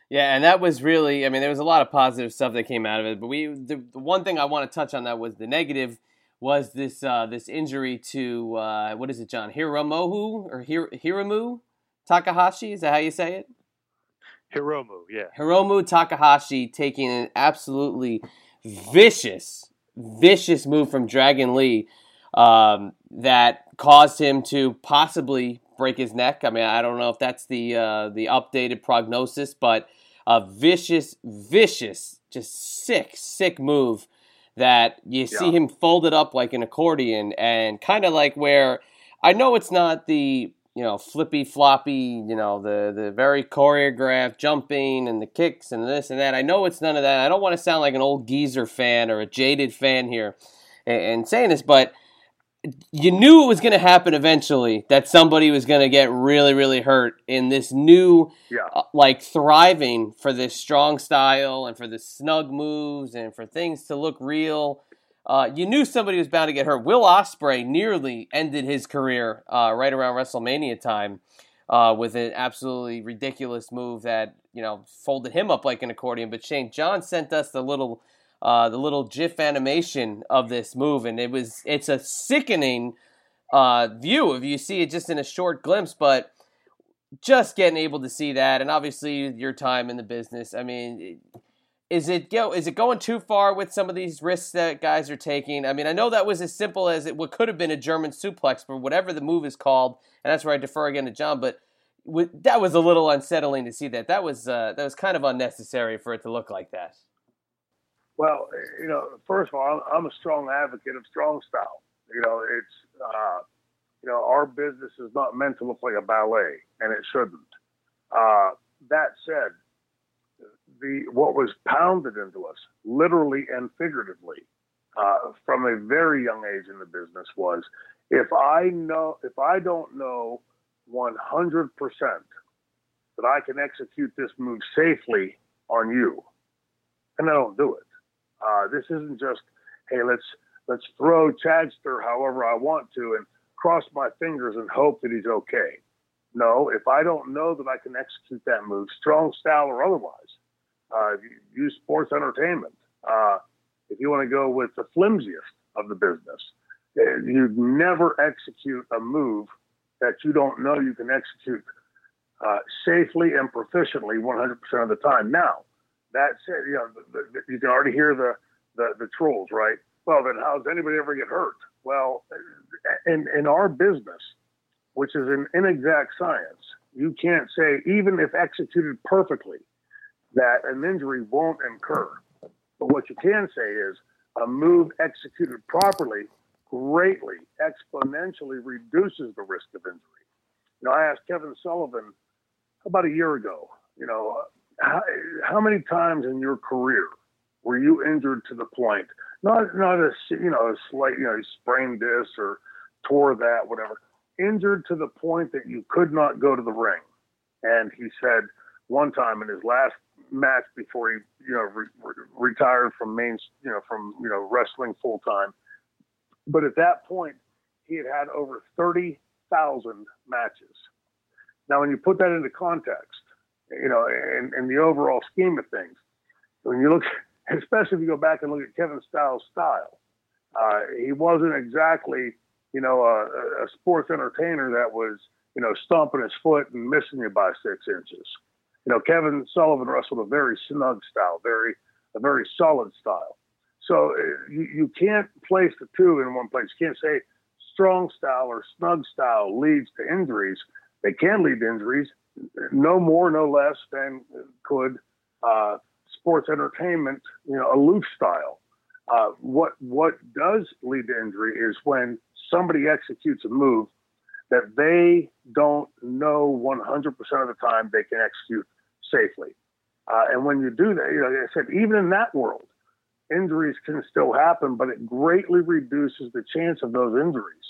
Yeah, and that was really, I mean, there was a lot of positive stuff that came out of it. But we, the, the one thing I want to touch on that was the negative was this uh, this injury to uh, what is it, John Hiramohu or Hir- Hiramu Takahashi? Is that how you say it? Hiromu, yeah. Hiromu Takahashi taking an absolutely vicious, vicious move from Dragon Lee um, that caused him to possibly break his neck. I mean, I don't know if that's the uh, the updated prognosis, but a vicious, vicious, just sick, sick move that you yeah. see him folded up like an accordion and kind of like where I know it's not the you know flippy floppy you know the the very choreographed jumping and the kicks and this and that I know it's none of that I don't want to sound like an old geezer fan or a jaded fan here and, and saying this but you knew it was going to happen eventually that somebody was going to get really really hurt in this new yeah. uh, like thriving for this strong style and for the snug moves and for things to look real. Uh, you knew somebody was bound to get hurt. Will Ospreay nearly ended his career uh, right around wrestlemania time uh, with an absolutely ridiculous move that you know folded him up like an accordion. But shane john sent us the little uh, the little GIF animation of this move, and it was it's a sickening uh, view if you see it just in a short glimpse, but just getting able to see that, and obviously your time in the business. I mean, is it go is it going too far with some of these risks that guys are taking? I mean, I know that was as simple as it what could have been a German suplex, but whatever the move is called, and that's where I defer again to John, but. That was a little unsettling to see that. That was uh, that was kind of unnecessary for it to look like that. Well, you know, first of all, I'm a strong advocate of strong style. You know, it's, uh, you know, our business is not meant to look like a ballet, and it shouldn't. Uh, that said, the what was pounded into us, literally and figuratively, uh, from a very young age in the business, was if I know, if I don't know 100% that I can execute this move safely on you, and I don't do it. Uh, this isn't just, hey, let's let's throw Chadster however I want to and cross my fingers and hope that he's okay. No, if I don't know that I can execute that move, strong style or otherwise, uh, use sports entertainment. Uh, if you want to go with the flimsiest of the business, eh, you never execute a move that you don't know you can execute uh, safely and proficiently 100% of the time. Now, that said, you know, the, the, you can already hear the, the, the trolls, right? Well, then how does anybody ever get hurt? Well, in, in our business, which is an inexact science, you can't say, even if executed perfectly, that an injury won't incur. But what you can say is a move executed properly greatly, exponentially reduces the risk of injury. You know, I asked Kevin Sullivan about a year ago, you know, how, how many times in your career were you injured to the point, not not a you know a slight you know sprained this or tore that whatever, injured to the point that you could not go to the ring? And he said one time in his last match before he you know re- re- retired from main you know from you know wrestling full time, but at that point he had had over thirty thousand matches. Now, when you put that into context, you know, in, in the overall scheme of things. When you look, <laughs> especially if you go back and look at Kevin Styles' style, uh, he wasn't exactly, you know, a, a, sports entertainer that was, you know, stomping his foot and missing you by six inches. You know, Kevin Sullivan wrestled a very snug style, very a very solid style. So uh, you, you can't place the two in one place. You can't say strong style or snug style leads to injuries. They can lead to injuries no more, no less than could uh, sports entertainment, you know, aloof style. Uh, what what does lead to injury is when somebody executes a move that they don't know 100% of the time they can execute safely. Uh, and when you do that, you know, like I said, even in that world, injuries can still happen, but it greatly reduces the chance of those injuries.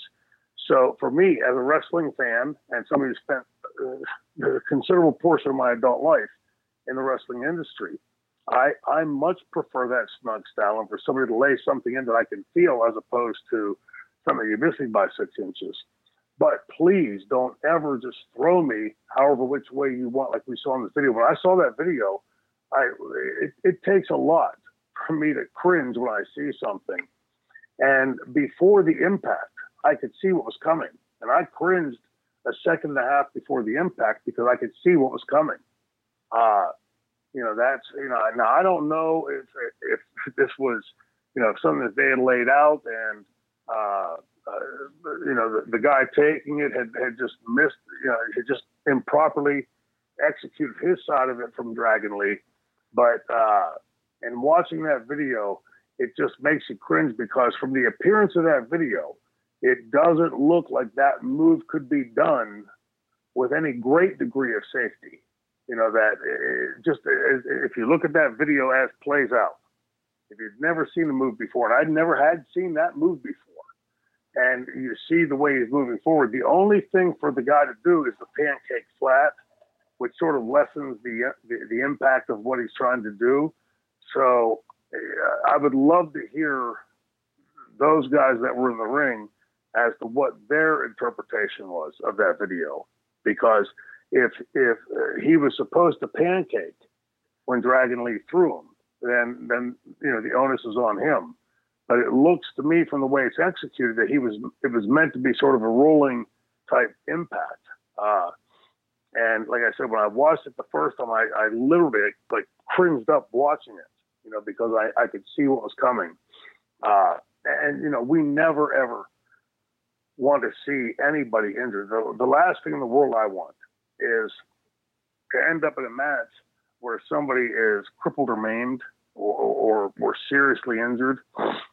So for me, as a wrestling fan and somebody who spent a considerable portion of my adult life in the wrestling industry, I I much prefer that snug style and for somebody to lay something in that I can feel as opposed to something you're missing by six inches. But please don't ever just throw me however which way you want, like we saw in this video. When I saw that video, I it, it takes a lot for me to cringe when I see something. And before the impact, I could see what was coming, and I cringed a second and a half before the impact because I could see what was coming. Uh, you know, that's you know. Now I don't know if if this was you know something that they had laid out and uh, uh, you know the, the guy taking it had had just missed you know had just improperly executed his side of it from Dragon Lee, but uh, and watching that video, it just makes you cringe because from the appearance of that video, it doesn't look like that move could be done with any great degree of safety. You know that it just eh, if you look at that video as plays out, if you've never seen the move before, and I'd never had seen that move before, and you see the way he's moving forward, the only thing for the guy to do is the pancake flat, which sort of lessens the the, the impact of what he's trying to do. So uh, I would love to hear those guys that were in the ring as to what their interpretation was of that video, because if if uh, he was supposed to pancake when Dragon Lee threw him, then then you know the onus is on him. But it looks to me from the way it's executed that he was it was meant to be sort of a rolling type impact. Uh, and like I said, when I watched it the first time, I, I literally like cringed up watching it, you know, because I, I could see what was coming. Uh, and you know, we never ever want to see anybody injured. The, the last thing in the world I want is to end up in a match where somebody is crippled or maimed or, or, or seriously injured,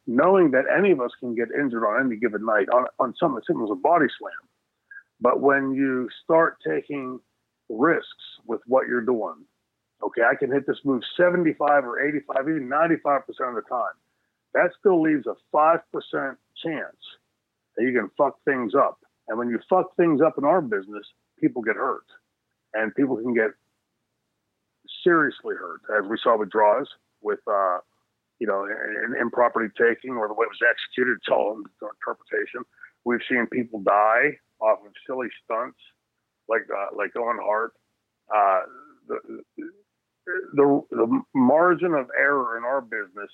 knowing that any of us can get injured on any given night on, on something as simple as a body slam. But when you start taking risks with what you're doing, okay, I can hit this move 75 or 85, even 95% of the time. That still leaves a 5% chance that you can fuck things up. And when you fuck things up in our business, people get hurt. And people can get seriously hurt, as we saw with Droz, with, uh, you know, improperly taking or the way it was executed. It's all interpretation. We've seen people die off of silly stunts, like uh, like Owen Hart. Uh, the, the the margin of error in our business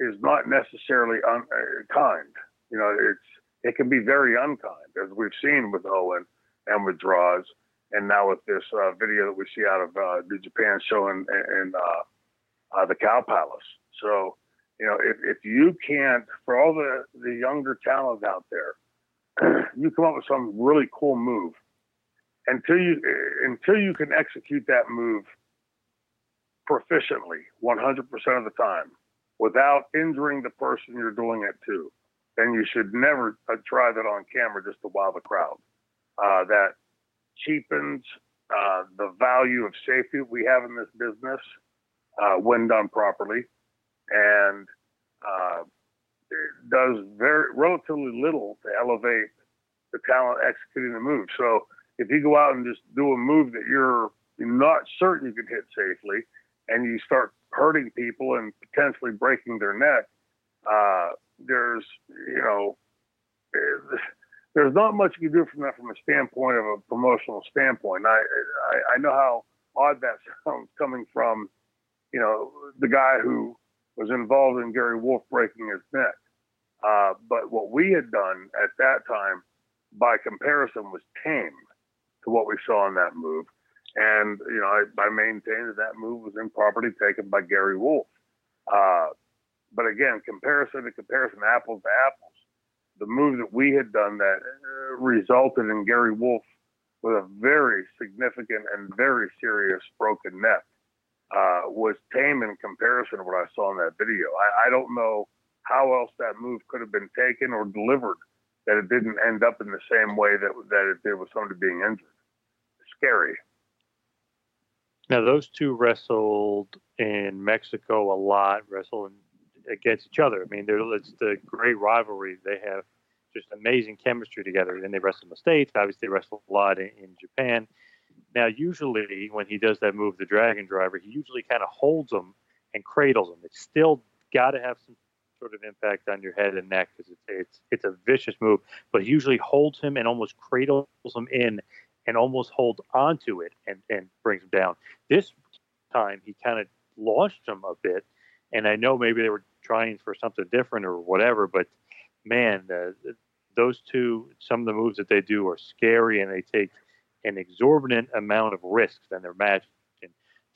is not necessarily unkind. Uh, you know, it's it can be very unkind, as we've seen with Owen and with Droz, and now with this uh, video that we see out of uh, New Japan showing in uh, uh, the Cow Palace. So, you know, if, if you can't, for all the, the younger talent out there, <clears throat> you come up with some really cool move. Until you until you can execute that move proficiently, 100% of the time, without injuring the person you're doing it to, then you should never uh, try that on camera just to wow the crowd. Uh, that cheapens uh, the value of safety we have in this business uh, when done properly, and uh, it does very relatively little to elevate the talent executing the move. So if you go out and just do a move that you're not certain you can hit safely, and you start hurting people and potentially breaking their neck, uh, there's you know there's not much you can do from that from a standpoint of a promotional standpoint. I I, I know how odd that <laughs> sounds coming from you know the guy who was involved in Gary Wolfe breaking his neck. Uh, but what we had done at that time, by comparison, was tame to what we saw in that move. And you know, I, I maintain that that move was improperly taken by Gary Wolfe. Uh, but again, comparison to comparison, apples to apples, the move that we had done that uh, resulted in Gary Wolfe with a very significant and very serious broken neck uh, was tame in comparison to what I saw in that video. I, I don't know how else that move could have been taken or delivered that it didn't end up in the same way that that it did with somebody being injured. Scary. Now those two wrestled in Mexico a lot, wrestled against each other. I mean, it's the great rivalry. They have just amazing chemistry together. And they wrestle in the States. Obviously, they wrestle a lot in, in Japan. Now, usually when he does that move, the Dragon Driver, he usually kind of holds him and cradles him. It's still got to have some sort of impact on your head and neck because it's, it's it's a vicious move. But he usually holds him and almost cradles him in and almost holds onto it and, and brings him down. This time he kind of launched him a bit, and I know maybe they were trying for something different or whatever, but man, those two, some of the moves that they do are scary and they take an exorbitant amount of risks than they're imagined.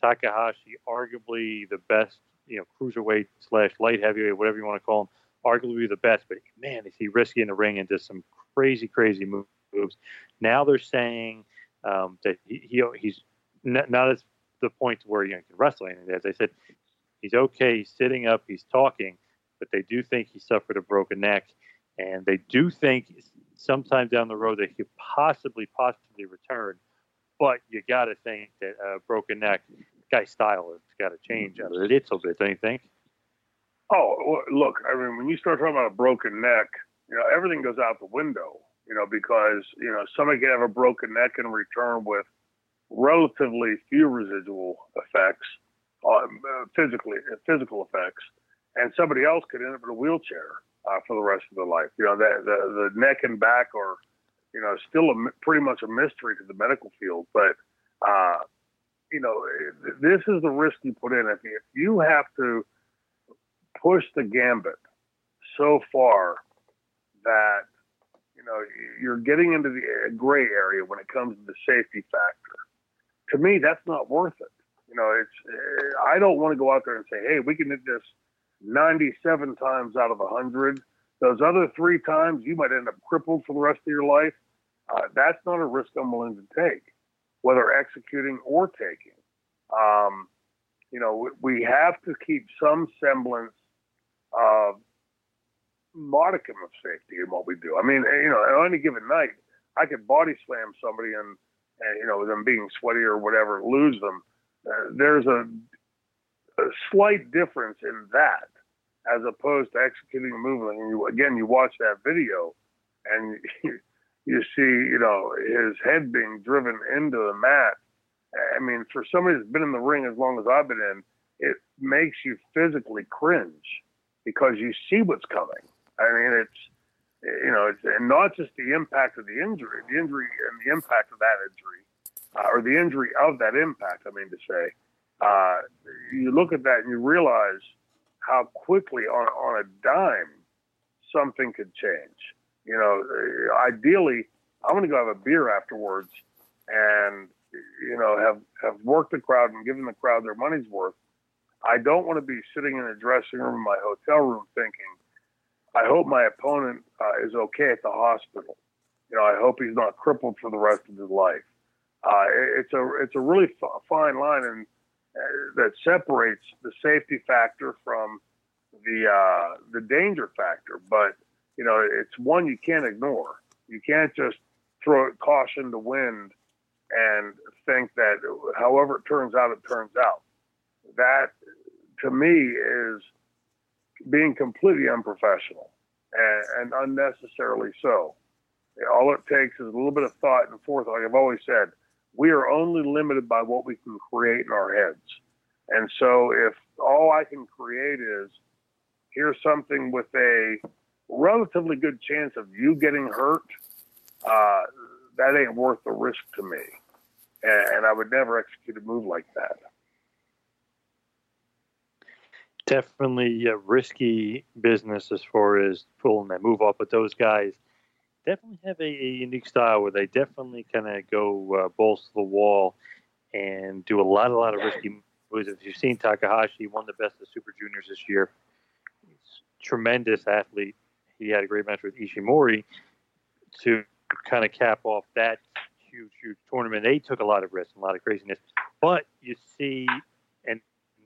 Takahashi, arguably the best, you know, cruiserweight slash light heavyweight, whatever you want to call him, arguably the best. But man, is he risky in the ring and does some crazy, crazy moves. Now they're saying um, that he, he he's not, not at the point where you know, he can wrestle. And as I said, he's okay. He's sitting up. He's talking, but they do think he suffered a broken neck, and they do think sometime down the road that he could possibly, possibly return. But you got to think that a broken neck guy's style has got to change a little bit, don't you think? Oh, look, I mean, when you start talking about a broken neck, you know, everything goes out the window, you know, because, you know, somebody can have a broken neck and return with relatively few residual effects, uh, physically, physical effects, and somebody else could end up in a wheelchair uh, for the rest of their life. You know, the, the, the neck and back are, you know, still a, pretty much a mystery to the medical field, but, uh, you know, this is the risk you put in. If you, if you have to push the gambit so far that you know you're getting into the gray area when it comes to the safety factor. To me, that's not worth it. You know, it's I don't want to go out there and say, "Hey, we can hit this 97 times out of 100." Those other three times, you might end up crippled for the rest of your life. Uh, that's not a risk I'm willing to take whether executing or taking. Um, you know, we have to keep some semblance of modicum of safety in what we do. I mean, you know, on any given night, I could body slam somebody and, and you know, them being sweaty or whatever, lose them. Uh, there's a, a slight difference in that as opposed to executing a movement. And you, again, you watch that video and <laughs> you see, you know, his head being driven into the mat. I mean, for somebody that's been in the ring as long as I've been in, it makes you physically cringe because you see what's coming. I mean, it's, you know, it's and not just the impact of the injury, the injury and the impact of that injury, uh, or the injury of that impact. I mean to say, uh, you look at that and you realize how quickly on on a dime something could change. You know, ideally, I'm going to go have a beer afterwards and, you know, have, have worked the crowd and given the crowd their money's worth. I don't want to be sitting in a dressing room in my hotel room thinking, I hope my opponent uh, is okay at the hospital. You know, I hope he's not crippled for the rest of his life. Uh, it's a it's a really f- fine line and uh, that separates the safety factor from the uh, the danger factor. But you know, it's one you can't ignore. You can't just throw caution to wind and think that however it turns out, it turns out. That to me is being completely unprofessional and, and unnecessarily so. All it takes is a little bit of thought and forethought. Like I've always said, we are only limited by what we can create in our heads. And so if all I can create is here's something with a relatively good chance of you getting hurt, uh, that ain't worth the risk to me. And, and I would never execute a move like that. Definitely a risky business as far as pulling that move off, but those guys definitely have a, a unique style where they definitely kind of go uh, balls to the wall and do a lot, a lot of risky moves. If you've seen Takahashi, he won the best of Super Juniors this year. He's tremendous athlete, he had a great match with Ishimori to kind of cap off that huge, huge tournament. They took a lot of risks and a lot of craziness. But you see, and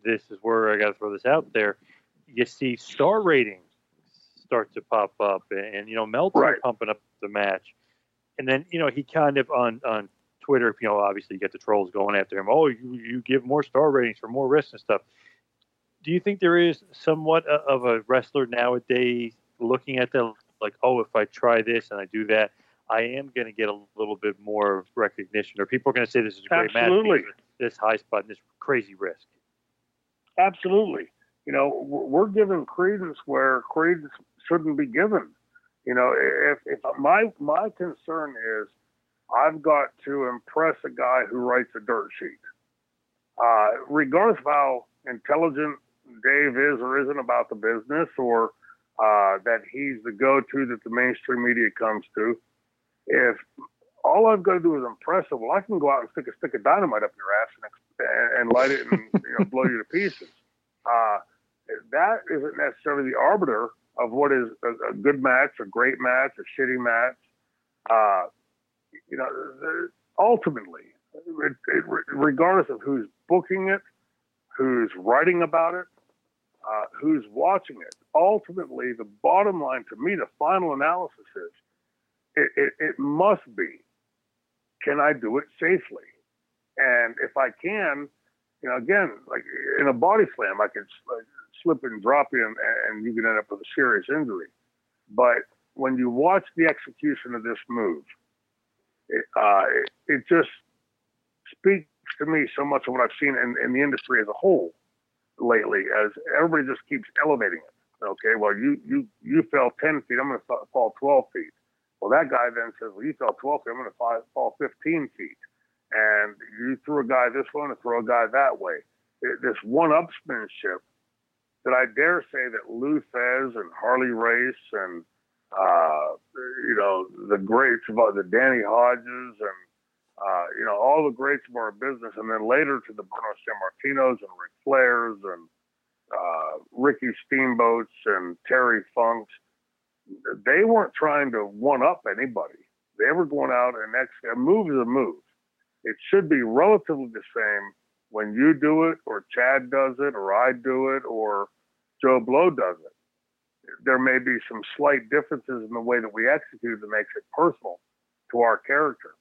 this is where I got to throw this out there, you see star ratings start to pop up, and, and you know Meltzer right. pumping up the match, and then you know he kind of on on Twitter, you know, obviously you get the trolls going after him. Oh, you you give more star ratings for more risks and stuff. Do you think there is somewhat of a wrestler nowadays looking at them like, oh, if I try this and I do that, I am going to get a little bit more recognition, or people are going to say this is a great Absolutely. match. This high spot, and this crazy risk. Absolutely. You know, we're giving credence where credence shouldn't be given. You know, if, if my my concern is I've got to impress a guy who writes a dirt sheet, uh, regardless of how intelligent Dave is or isn't about the business, or uh, that he's the go-to that the mainstream media comes to. If all I've got to do is impress him, well, I can go out and stick a stick of dynamite up your ass and, and light it and you know, blow you to pieces. <laughs> Uh, that isn't necessarily the arbiter of what is a, a, good match, a great match, a shitty match. Uh, you know, ultimately, it, it, regardless of who's booking it, who's writing about it, uh, who's watching it, ultimately, the bottom line to me, the final analysis is it, it, it must be can I do it safely? And if I can, you know, again, like in a body slam, I could slip and drop you, and, you can end up with a serious injury. But when you watch the execution of this move, it, uh, it, it just speaks to me so much of what I've seen in, in the industry as a whole lately, as everybody just keeps elevating it. Okay, well, you you you fell ten feet, I'm going to fall twelve feet. Well, that guy then says, well, you fell twelve feet, I'm going to fall fifteen feet, and you threw a guy this way and throw a guy that way. It, this one-upsmanship that I dare say that Lou Thesz and Harley Race and uh, you know the greats about the Danny Hodges and uh, you know all the greats of our business, and then later to the Bruno Sammartinos and Ric Flairs and uh, Ricky Steamboats and Terry Funks. They weren't trying to one up anybody. They were going out and ex- a move is a move. It should be relatively the same when you do it, or Chad does it, or I do it, or Joe Blow does it. There may be some slight differences in the way that we execute that makes it personal to our character.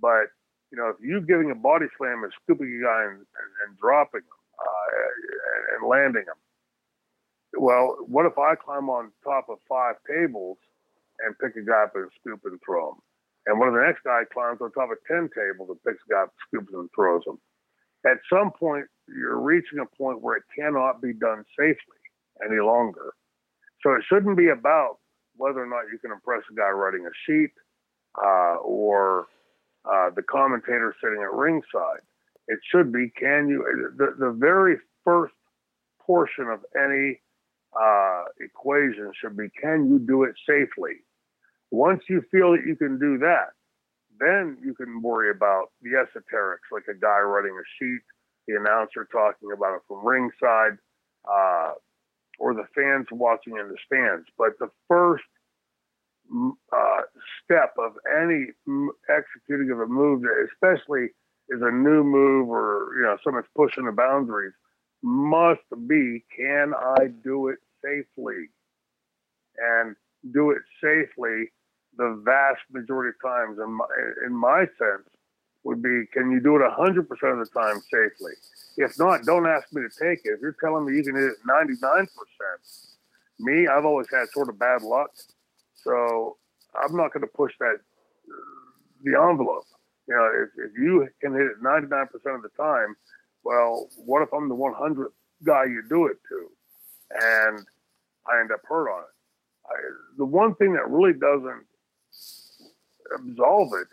But, you know, if you're giving a body slam and scooping a guy and, and, and dropping him uh, and landing him, well, what if I climb on top of five tables and pick a guy up and scoop and throw him? And one of the next guy climbs on top of 10 tables and picks a guy up, scoops and throws him. At some point, you're reaching a point where it cannot be done safely any longer. So it shouldn't be about whether or not you can impress a guy writing a sheet uh, or uh, the commentator sitting at ringside. It should be can you, the, the very first portion of any uh, equation should be can you do it safely? Once you feel that you can do that, then you can worry about the esoterics, like a guy writing a sheet, the announcer talking about it from ringside, uh, or the fans watching in the stands. But the first uh, step of any executing of a move, especially is a new move or you know someone's pushing the boundaries, must be can I do it safely? And do it safely the vast majority of times, in my, in my sense, would be can you do it 100% of the time safely? If not, don't ask me to take it. If you're telling me you can hit it 99%, me, I've always had sort of bad luck. So I'm not going to push that, the envelope. You know, if, if you can hit it 99% of the time, well, what if I'm the 100th guy you do it to? And I end up hurt on it. I, the one thing that really doesn't absolve it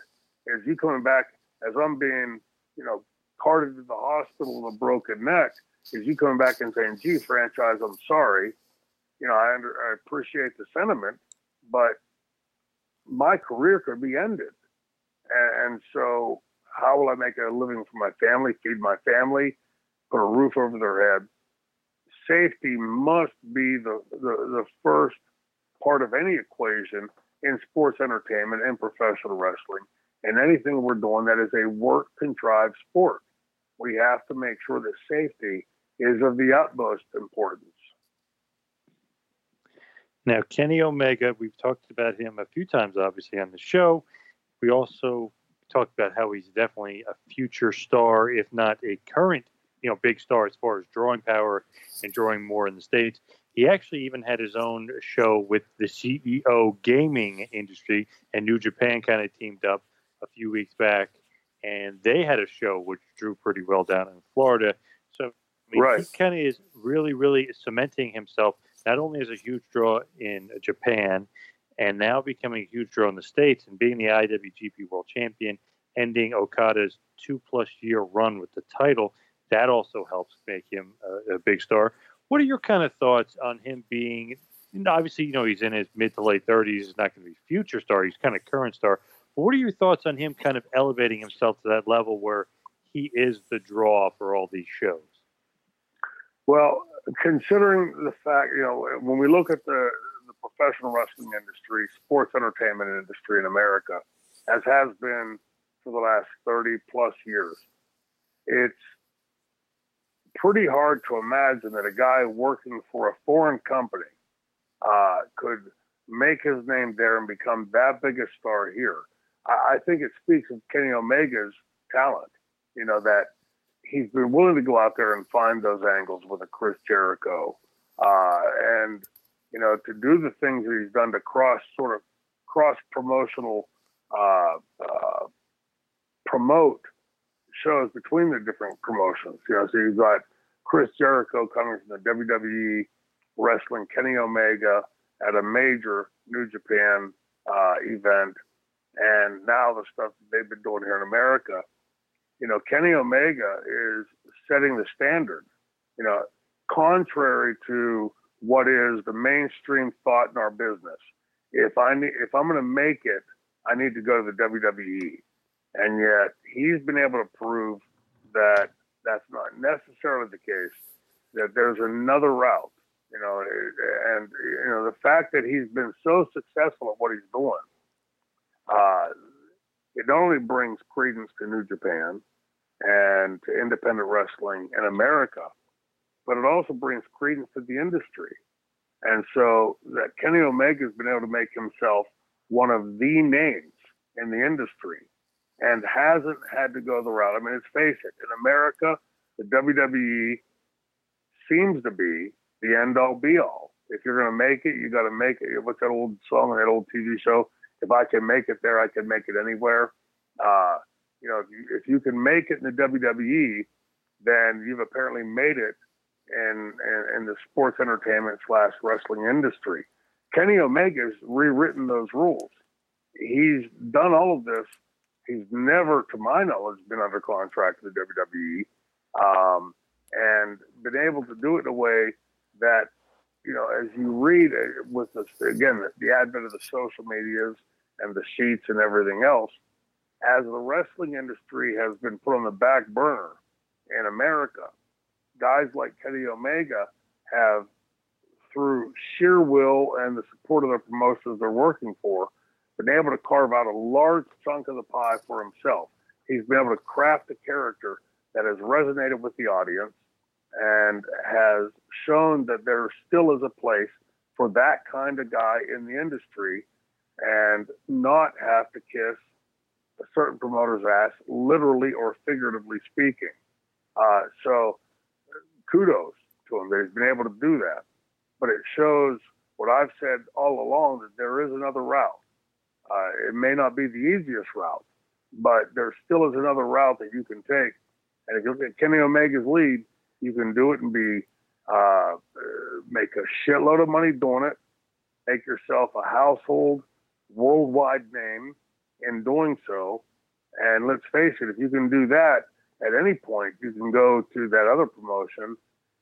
is you coming back as I'm being, you know, carted to the hospital with a broken neck, is you coming back and saying, gee, franchise, I'm sorry. You know, I, under, I appreciate the sentiment, but my career could be ended. And, and so, how will I make a living for my family, feed my family, put a roof over their head? Safety must be the, the, the first part of any equation in sports entertainment and professional wrestling and anything we're doing that is a work contrived sport. We have to make sure that safety is of the utmost importance. Now, Kenny Omega, we've talked about him a few times, obviously, on the show. We also talked about how he's definitely a future star, if not a current, you know, big star as far as drawing power and drawing more in the states. He actually even had his own show with the CEO gaming industry, and New Japan kind of teamed up a few weeks back, and they had a show which drew pretty well down in Florida. So I mean, Right. he kind of is really, really cementing himself not only as a huge draw in Japan, and now becoming a huge draw in the states, and being the IWGP World Champion, ending Okada's two plus year run with the title. That also helps make him a, a big star. What are your kind of thoughts on him being? Obviously, you know he's in his mid to late thirties. He's not going to be future star. He's kind of current star. But what are your thoughts on him kind of elevating himself to that level where he is the draw for all these shows? Well, considering the fact, you know, when we look at the, the professional wrestling industry, sports entertainment industry in America, as has been for the last 30 plus years, it's pretty hard to imagine that a guy working for a foreign company uh, could make his name there and become that big a star here. I, I think it speaks of Kenny Omega's talent, you know, that he's been willing to go out there and find those angles with a Chris Jericho, uh, and you know to do the things that he's done to cross sort of cross promotional uh, uh, promote shows between the different promotions. You know, so you've got Chris Jericho coming from the WWE wrestling Kenny Omega at a major New Japan uh, event, and now the stuff that they've been doing here in America you know, Kenny Omega is setting the standard, you know, contrary to what is the mainstream thought in our business. If I need, if I'm going to make it, I need to go to the WWE. And yet he's been able to prove that that's not necessarily the case, that there's another route, you know, and, you know, the fact that he's been so successful at what he's doing, uh, it not only brings credence to New Japan and to independent wrestling in America, but it also brings credence to the industry. And so that Kenny Omega has been able to make himself one of the names in the industry and hasn't had to go the route. I mean, let's face it, in America, the WWE seems to be the end all be all. If you're going to make it, you got to make it. You what's that old song on that old TV show? If I can make it there, I can make it anywhere. Uh, you know, if you, if you can make it in the WWE, then you've apparently made it in, in, in the sports entertainment slash wrestling industry. Kenny Omega's rewritten those rules. He's done all of this. He's never, to my knowledge, been under contract with the WWE, um, and been able to do it in a way that, you know, as you read uh, with this, again, the, the advent of the social medias and the sheets and everything else, as the wrestling industry has been put on the back burner in America, guys like Kenny Omega have, through sheer will and the support of the promotions they're working for, been able to carve out a large chunk of the pie for himself. He's been able to craft a character that has resonated with the audience and has shown that there still is a place for that kind of guy in the industry and not have to kiss a certain promoter's ass, literally or figuratively speaking. Uh, so kudos to him that he's been able to do that. But it shows what I've said all along that there is another route. Uh, it may not be the easiest route, but there still is another route that you can take. And if you look at Kenny Omega's lead, you can do it and be uh, make a shitload of money doing it, make yourself a household, worldwide name in doing so. And let's face it, if you can do that at any point, you can go to that other promotion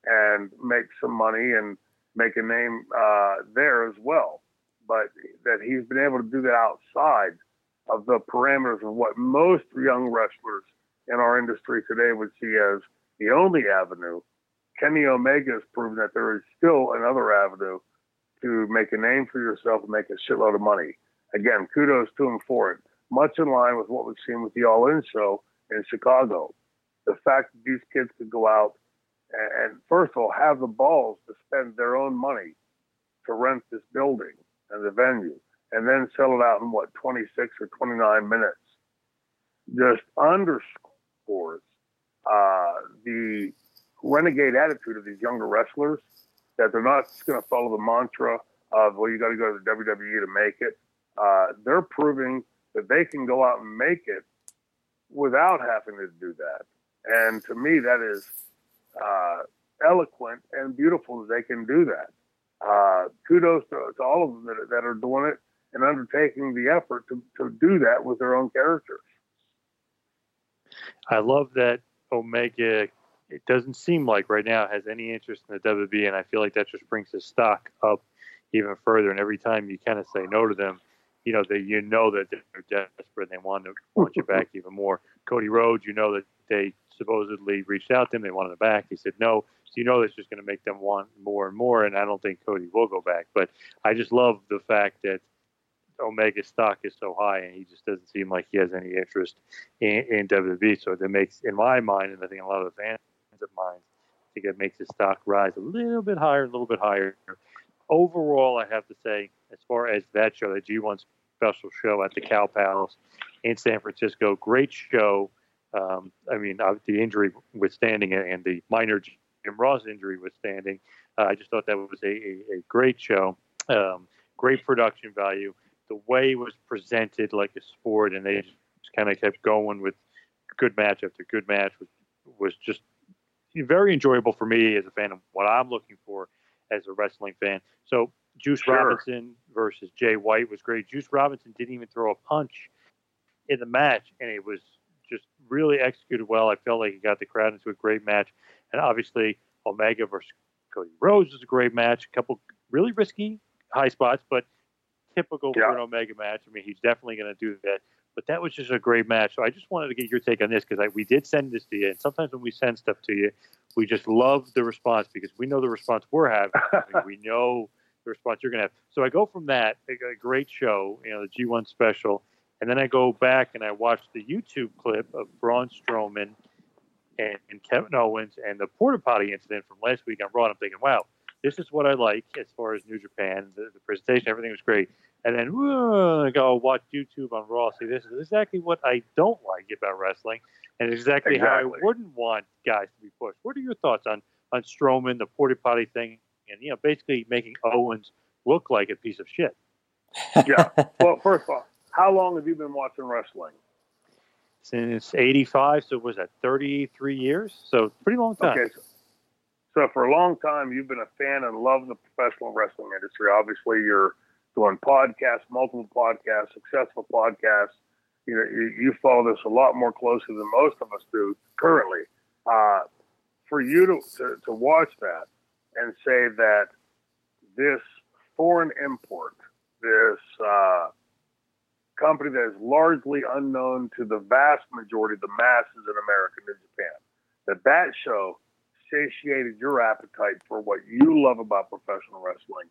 and make some money and make a name uh, there as well. But that he's been able to do that outside of the parameters of what most young wrestlers in our industry today would see as the only avenue. Kenny Omega has proven that there is still another avenue to make a name for yourself and make a shitload of money. Again, kudos to him for it. Much in line with what we've seen with the All In show in Chicago. The fact that these kids could go out and, and first of all, have the balls to spend their own money to rent this building and the venue, and then sell it out in what 26 or 29 minutes, just underscores uh, the renegade attitude of these younger wrestlers that they're not going to follow the mantra of well, you got to go to the WWE to make it. Uh, they're proving that they can go out and make it without having to do that. And to me, that is uh, eloquent and beautiful that they can do that. Uh, kudos to, to, all of them that, that, are doing it and undertaking the effort to, to do that with their own characters. I love that Omega. It doesn't seem like right now has any interest in the WWE, and I feel like that just brings his stock up even further. And every time you kind of say no to them, you know that you know that they're desperate and they want to want you back <laughs> even more. Cody Rhodes, you know that they supposedly reached out to him, they wanted him back. He said no. You know that's just going to make them want more and more. And I don't think Cody will go back. But I just love the fact that Omega stock is so high, and he just doesn't seem like he has any interest in, in WWE. So that makes, in my mind, and I think a lot of the fans of mine, I think it makes his stock rise a little bit higher, a little bit higher. Overall, I have to say, as far as that show, the G1 special show at the Cow Palace in San Francisco, great show. Um, I mean, uh, the injury withstanding and the minor Jim Ross injury withstanding, uh, I just thought that was a, a, a great show. Um, great production value the way it was presented like a sport, and they just kind of kept going with good match after good match was was just very enjoyable for me as a fan of what I'm looking for as a wrestling fan. So Juice sure. Robinson versus Jay White was great. Juice Robinson didn't even throw a punch in the match, and it was just really executed well. I felt like he got the crowd into a great match, and obviously Omega versus Cody Rhodes was a great match. A couple really risky high spots, but typical yeah. for an Omega match. I mean, he's definitely going to do that. But that was just a great match. So I just wanted to get your take on this because we did send this to you. And sometimes when we send stuff to you, we just love the response because we know the response we're having. <laughs> we know the response you're going to have. So I go from that, a great show, you know, the G1 special. And then I go back and I watch the YouTube clip of Braun Strowman and, and Kevin Owens and the porta potty incident from last week on Raw. I'm thinking, wow, this is what I like as far as New Japan. The, the presentation, everything was great. And then I go oh, watch YouTube on Raw. See, this is exactly what I don't like about wrestling, and exactly, exactly. how I wouldn't want guys to be pushed. What are your thoughts on on Strowman, the porta potty thing, and you know, basically making Owens look like a piece of shit? yeah. <laughs> Well, first off, how long have you been watching wrestling? Since '85, so was that 33 years? So pretty long time. Okay. So, for a long time, you've been a fan and love the professional wrestling industry. Obviously, you're doing podcasts, multiple podcasts, successful podcasts. You know, you, you follow this a lot more closely than most of us do currently. Uh, for you to, to, to watch that and say that this foreign import, this uh, company that is largely unknown to the vast majority of the masses in America and Japan, that that show satiated your appetite for what you love about professional wrestling,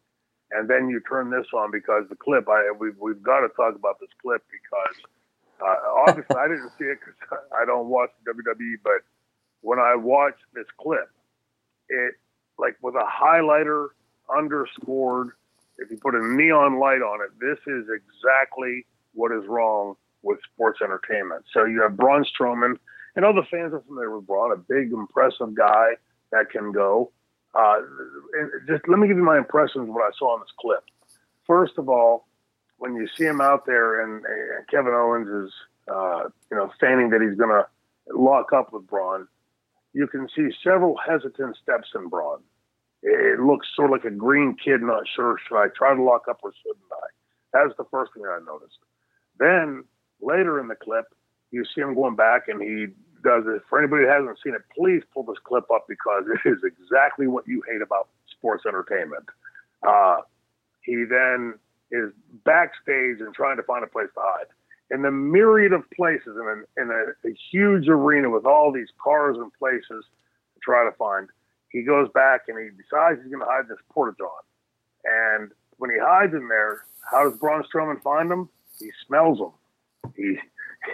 and then you turn this on because the clip. I we've we've got to talk about this clip because uh, obviously I didn't see it because <laughs> I don't watch WWE, but when I watched this clip, it like with a highlighter underscored. If you put a neon light on it, this is exactly what is wrong with sports entertainment. So you have Braun Strowman, and all the fans are familiar with Braun, a big, impressive guy that can go. Uh, just let me give you my impressions of what I saw in this clip. First of all, when you see him out there and, and Kevin Owens is, uh, you know, feigning that he's going to lock up with Braun, you can see several hesitant steps in Braun. It looks sort of like a green kid, not sure should I try to lock up or shouldn't I? That's the first thing I noticed. Then later in the clip, you see him going back and he does it. For anybody that hasn't seen it, please pull this clip up because it is exactly what you hate about sports entertainment. Uh, he then is backstage and trying to find a place to hide. In the myriad of places in, a, in a, a huge arena with all these cars and places to try to find, he goes back and he decides he's going to hide this porta john. And when he hides in there, how does Braun Strowman find him? He smells them. He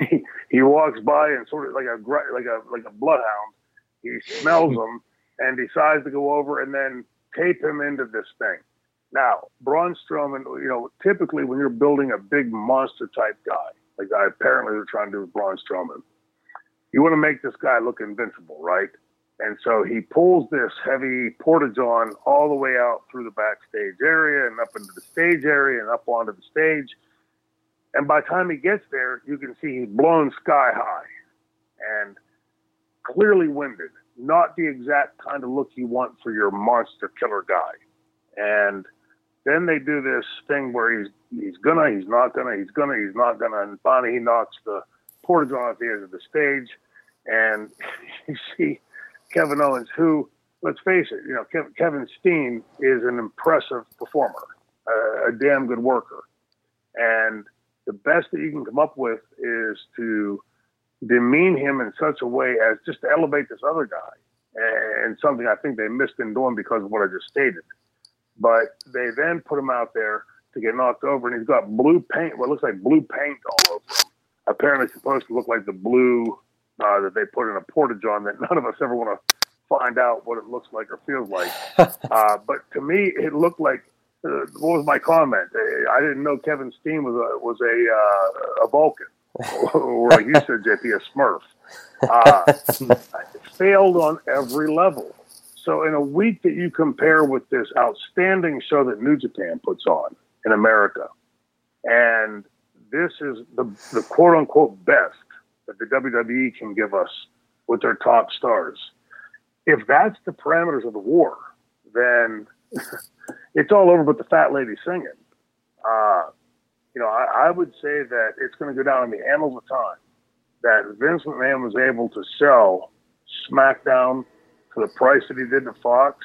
he, <laughs> he walks by and sort of like a like a like a bloodhound. He smells them and decides to go over and then tape him into this thing. Now, Braun Strowman, you know, typically when you're building a big monster type guy, like I apparently they're trying to do with Braun Strowman, you want to make this guy look invincible, right? And so he pulls this heavy porta john all the way out through the backstage area and up into the stage area and up onto the stage. And by the time he gets there, you can see he's blown sky high and clearly winded. Not the exact kind of look you want for your monster killer guy. And then they do this thing where he's he's gonna, he's not gonna, he's gonna, he's not gonna, and finally he knocks the porta john at the edge of the stage, and <laughs> you see Kevin Owens, who, let's face it, you know, Kevin Steen is an impressive performer, uh, a damn good worker, and the best that you can come up with is to demean him in such a way as just to elevate this other guy, and something I think they missed in doing because of what I just stated. But they then put him out there to get knocked over, and he's got blue paint, what looks like blue paint all over him. Apparently, supposed to look like the blue uh, that they put in a porta john that none of us ever want to find out what it looks like or feels like. <laughs> uh, but to me, it looked like. Uh, what was my comment? Uh, I didn't know Kevin Steen was a was a uh, a Vulcan, <laughs> or like you said, JP, a Smurf. Uh, <laughs> failed on every level. So in a week that you compare with this outstanding show that New Japan puts on in America, and this is the, the quote unquote best that the WWE can give us with their top stars. If that's the parameters of the war, then it's all over but the fat lady singing. Uh, you know, I, I would say that it's going to go down in the annals of time that Vince McMahon was able to sell SmackDown for the price that he did to Fox.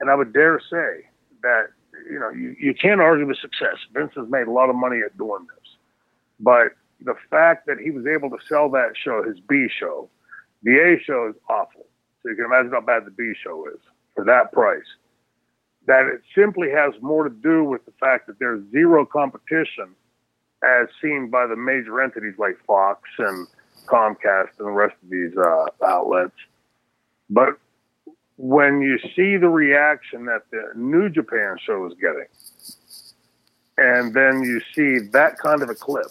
And I would dare say that, you know, you, you can't argue with success. Vince has made a lot of money at doing this. But the fact that he was able to sell that show, his B show, the A show is awful. So you can imagine how bad the B show is for that price. That it simply has more to do with the fact that there's zero competition as seen by the major entities like Fox and Comcast and the rest of these uh, outlets. But when you see the reaction that the New Japan show is getting, and then you see that kind of a clip,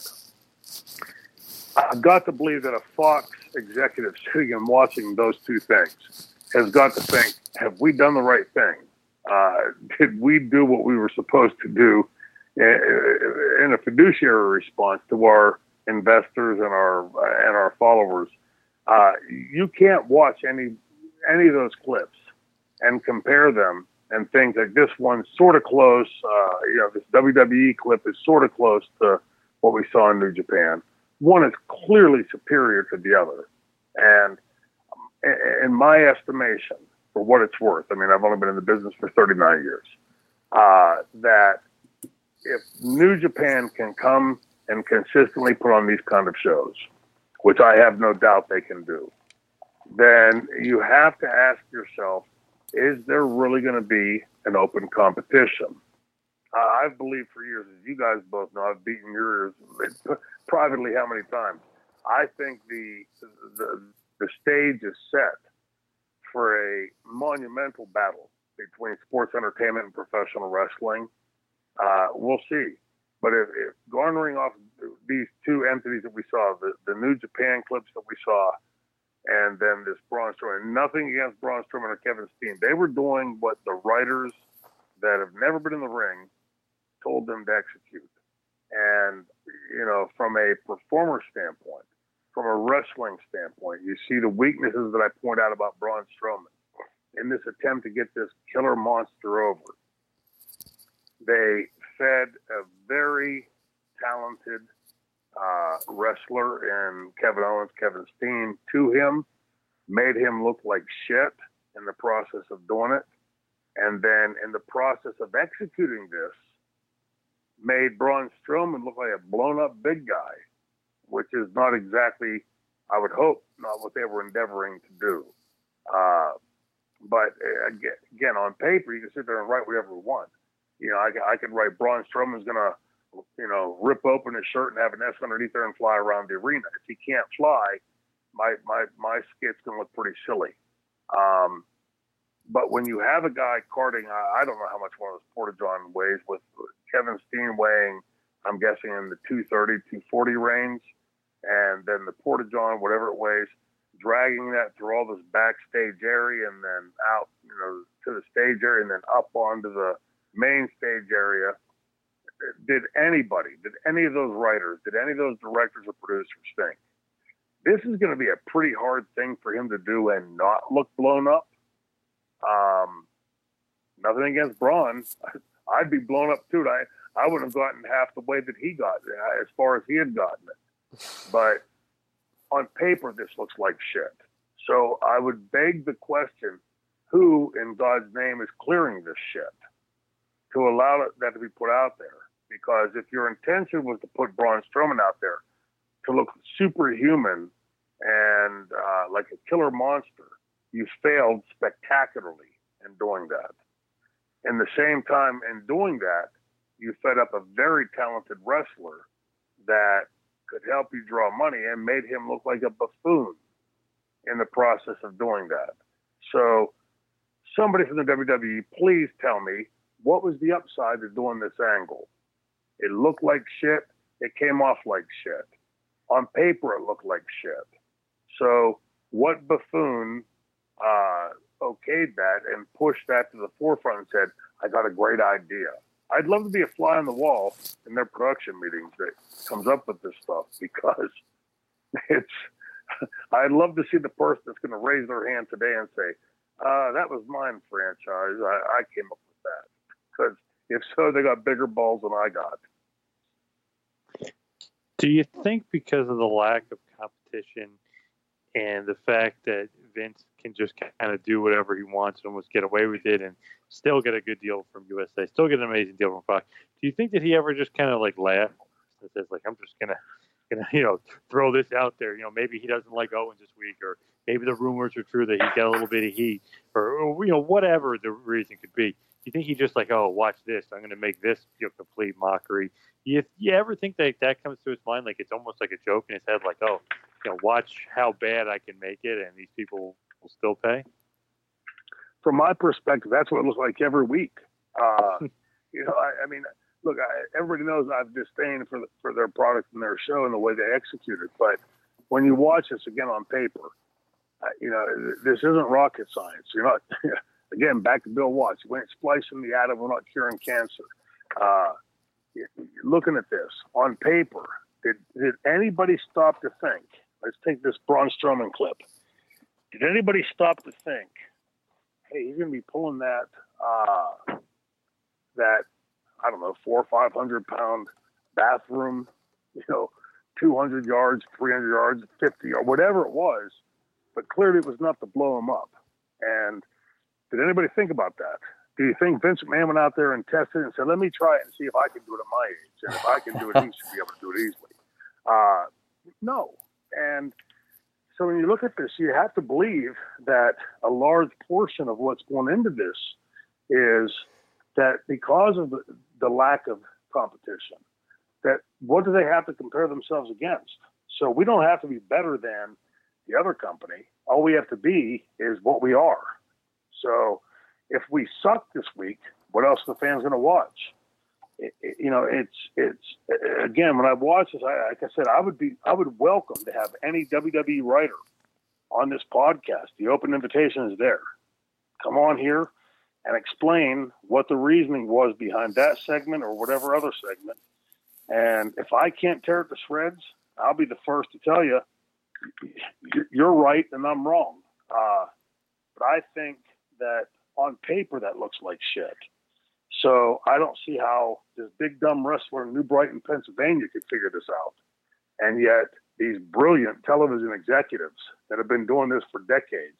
I've got to believe that a Fox executive <laughs> sitting and watching those two things has got to think, have we done the right thing? Uh, did we do what we were supposed to do in a fiduciary response to our investors and our and our followers? Uh, you can't watch any any of those clips and compare them and think that this one's sort of close. Uh, you know, this WWE clip is sort of close to what we saw in New Japan. One is clearly superior to the other, and in my estimation, for what it's worth, I mean, I've only been in the business for 39 years. Uh, that if New Japan can come and consistently put on these kind of shows, which I have no doubt they can do, then you have to ask yourself, is there really going to be an open competition? Uh, I've believed for years, as you guys both know, I've beaten yours privately how many times. I think the, the the stage is set for a monumental battle between sports entertainment and professional wrestling. Uh, we'll see. But if, if, garnering off these two entities that we saw, the, the New Japan clips that we saw, and then this Braun Strowman, nothing against Braun Strowman or Kevin Steen, they were doing what the writers that have never been in the ring told them to execute. And, you know, from a performer standpoint, from a wrestling standpoint, you see the weaknesses that I point out about Braun Strowman in this attempt to get this killer monster over. They fed a very talented uh, wrestler in Kevin Owens, Kevin Steen, to him, made him look like shit in the process of doing it. And then in the process of executing this, made Braun Strowman look like a blown up big guy, which is not exactly, I would hope, not what they were endeavoring to do. Uh, but uh, again, on paper, you can sit there and write whatever you want. You know, I, I could write Braun Strowman's going to, you know, rip open his shirt and have an S underneath there and fly around the arena. If he can't fly, my my my skit's going to look pretty silly. Um, but when you have a guy carting, I, I don't know how much one of those porta john weighs, with Kevin Steen weighing, I'm guessing in the 230, 240 range, and then the porta john, whatever it weighs, dragging that through all this backstage area and then out, you know, to the stage area and then up onto the main stage area. Did anybody, did any of those writers, did any of those directors or producers think this is going to be a pretty hard thing for him to do and not look blown up? Um, nothing against Braun. <laughs> I'd be blown up too. I I would have gotten half the way that he got uh, as far as he had gotten it. But on paper, this looks like shit. So I would beg the question: Who in God's name is clearing this shit to allow that to be put out there? Because if your intention was to put Braun Strowman out there to look superhuman and uh, like a killer monster, you failed spectacularly in doing that. In the same time, in doing that, you fed up a very talented wrestler that could help you draw money and made him look like a buffoon in the process of doing that. So, somebody from the WWE, please tell me what was the upside of doing this angle? It looked like shit. It came off like shit. On paper, it looked like shit. So, what buffoon uh, okayed that and pushed that to the forefront and said, I got a great idea? I'd love to be a fly on the wall in their production meetings that comes up with this stuff because <laughs> it's. I'd love to see the person that's going to raise their hand today and say, uh, "That was mine franchise. I, I came up with that." Because if so, they got bigger balls than I got. Do you think because of the lack of competition and the fact that Vince can just kind of do whatever he wants and almost get away with it and still get a good deal from USA, still get an amazing deal from Fox. Do you think that he ever just kind of like laughed and says like, "I'm just gonna, gonna, you know, throw this out there. You know, maybe he doesn't like Owens this week, or maybe the rumors are true that he got a little bit of heat, or, or you know, whatever the reason could be." Do you think he just like, "Oh, watch this. I'm gonna make this you know, complete mockery." You, you ever think that that comes to his mind like it's almost like a joke in his head, like, "Oh, you know, watch how bad I can make it, and these people will still pay." From my perspective, that's what it looks like every week. Uh, <laughs> you know, I, I mean, look, I, everybody knows I've disdain for the, for their product and their show and the way they execute it. But when you watch this again on paper, uh, you know, this isn't rocket science. You're not. <laughs> again, back to Bill Watts. We ain't splicing the atom. We're not curing cancer. Uh, looking at this on paper, did did anybody stop to think? Let's take this Braun Strowman clip. Did anybody stop to think? Hey, he's going to be pulling that uh, that I don't know four or five hundred pound bathroom, you know, two hundred yards, three hundred yards, fifty or whatever it was, but clearly it was enough to blow him up. And did anybody think about that? Do you think Vince McMahon went out there and tested and said, "Let me try it and see if I can do it at my age, and if I can do it, he should be able to do it easily"? Uh, no. And so when you look at this, you have to believe that a large portion of what's going into this is that because of the, the lack of competition, that what do they have to compare themselves against? So we don't have to be better than the other company. All we have to be is what we are. So if we suck this week, what else are the fans going to watch? It, it, you know, it's it's again when I watch this, I, like I said, I would be I would welcome to have any WWE writer on this podcast. The open invitation is there. Come on here and explain what the reasoning was behind that segment or whatever other segment. And if I can't tear it to shreds, I'll be the first to tell you you're right and I'm wrong. Uh, but I think that on paper that looks like shit. So I don't see how this big dumb wrestler in New Brighton, Pennsylvania could figure this out. And yet these brilliant television executives that have been doing this for decades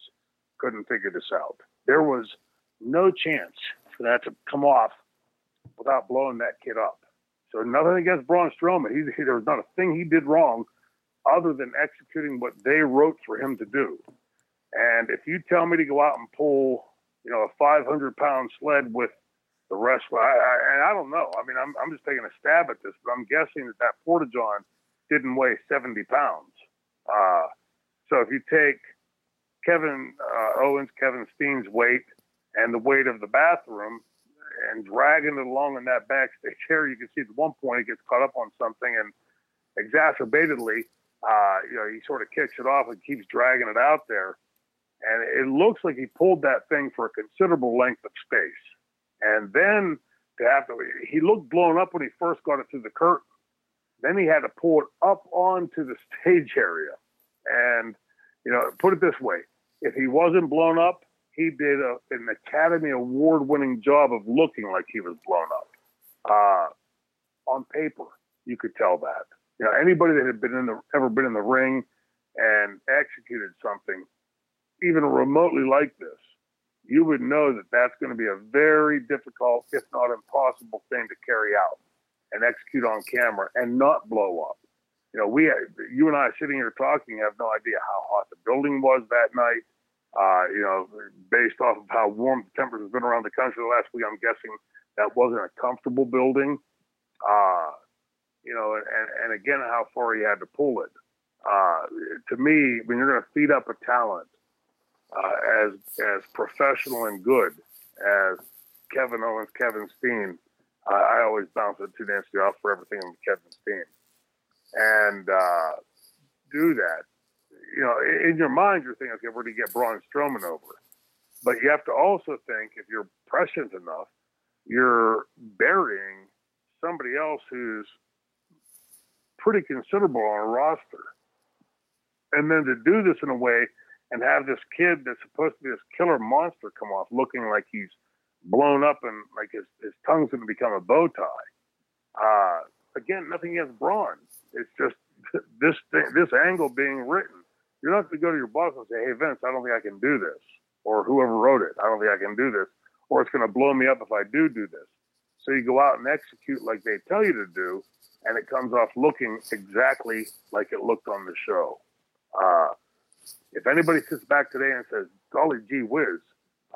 couldn't figure this out. There was no chance for that to come off without blowing that kid up. So nothing against Braun Strowman. He, he, there was not a thing he did wrong other than executing what they wrote for him to do. And if you tell me to go out and pull, you know, a 500 pound sled with the wrestler, I, I, and I don't know. I mean, I'm, I'm just taking a stab at this, but I'm guessing that that porta john didn't weigh 70 pounds. Uh, so if you take Kevin uh, Owens, Kevin Steen's weight, and the weight of the bathroom, and dragging it along in that backstage <laughs> area, you can see at one point he gets caught up on something and exacerbatedly uh, you know, he sort of kicks it off and keeps dragging it out there. And it looks like he pulled that thing for a considerable length of space. And then to have to, he looked blown up when he first got it through the curtain. Then he had to pull it up onto the stage area. And, you know, put it this way if he wasn't blown up, he did a, an Academy Award winning job of looking like he was blown up. Uh, on paper, you could tell that. You know, anybody that had been in the ever been in the ring and executed something, even remotely like this, you would know that that's going to be a very difficult, if not impossible, thing to carry out and execute on camera and not blow up. You know, we, you and I sitting here talking, have no idea how hot the building was that night. Uh, you know, based off of how warm the temperatures have been around the country the last week, I'm guessing that wasn't a comfortable building. Uh, you know, and, and again, how far he had to pull it. Uh, to me, when you're going to feed up a talent uh, as as professional and good as Kevin Owens, Kevin Steen, I always bounce it to Nancy off for everything with Kevin Steen, and uh, do that. You know, in your mind, you're thinking, okay, where do you get Braun Strowman over? But you have to also think, if you're prescient enough, you're burying somebody else who's pretty considerable on a roster. And then to do this in a way and have this kid that's supposed to be this killer monster come off looking like he's blown up and like his, his tongue's going to become a bow tie. Uh, again, nothing against Braun. It's just <laughs> this thing, this angle being written. You're not going to go to your boss and say, "Hey Vince, I don't think I can do this," or whoever wrote it, "I don't think I can do this," or it's going to blow me up if I do do this. So you go out and execute like they tell you to do, and it comes off looking exactly like it looked on the show. Uh, if anybody sits back today and says, "Golly gee whiz,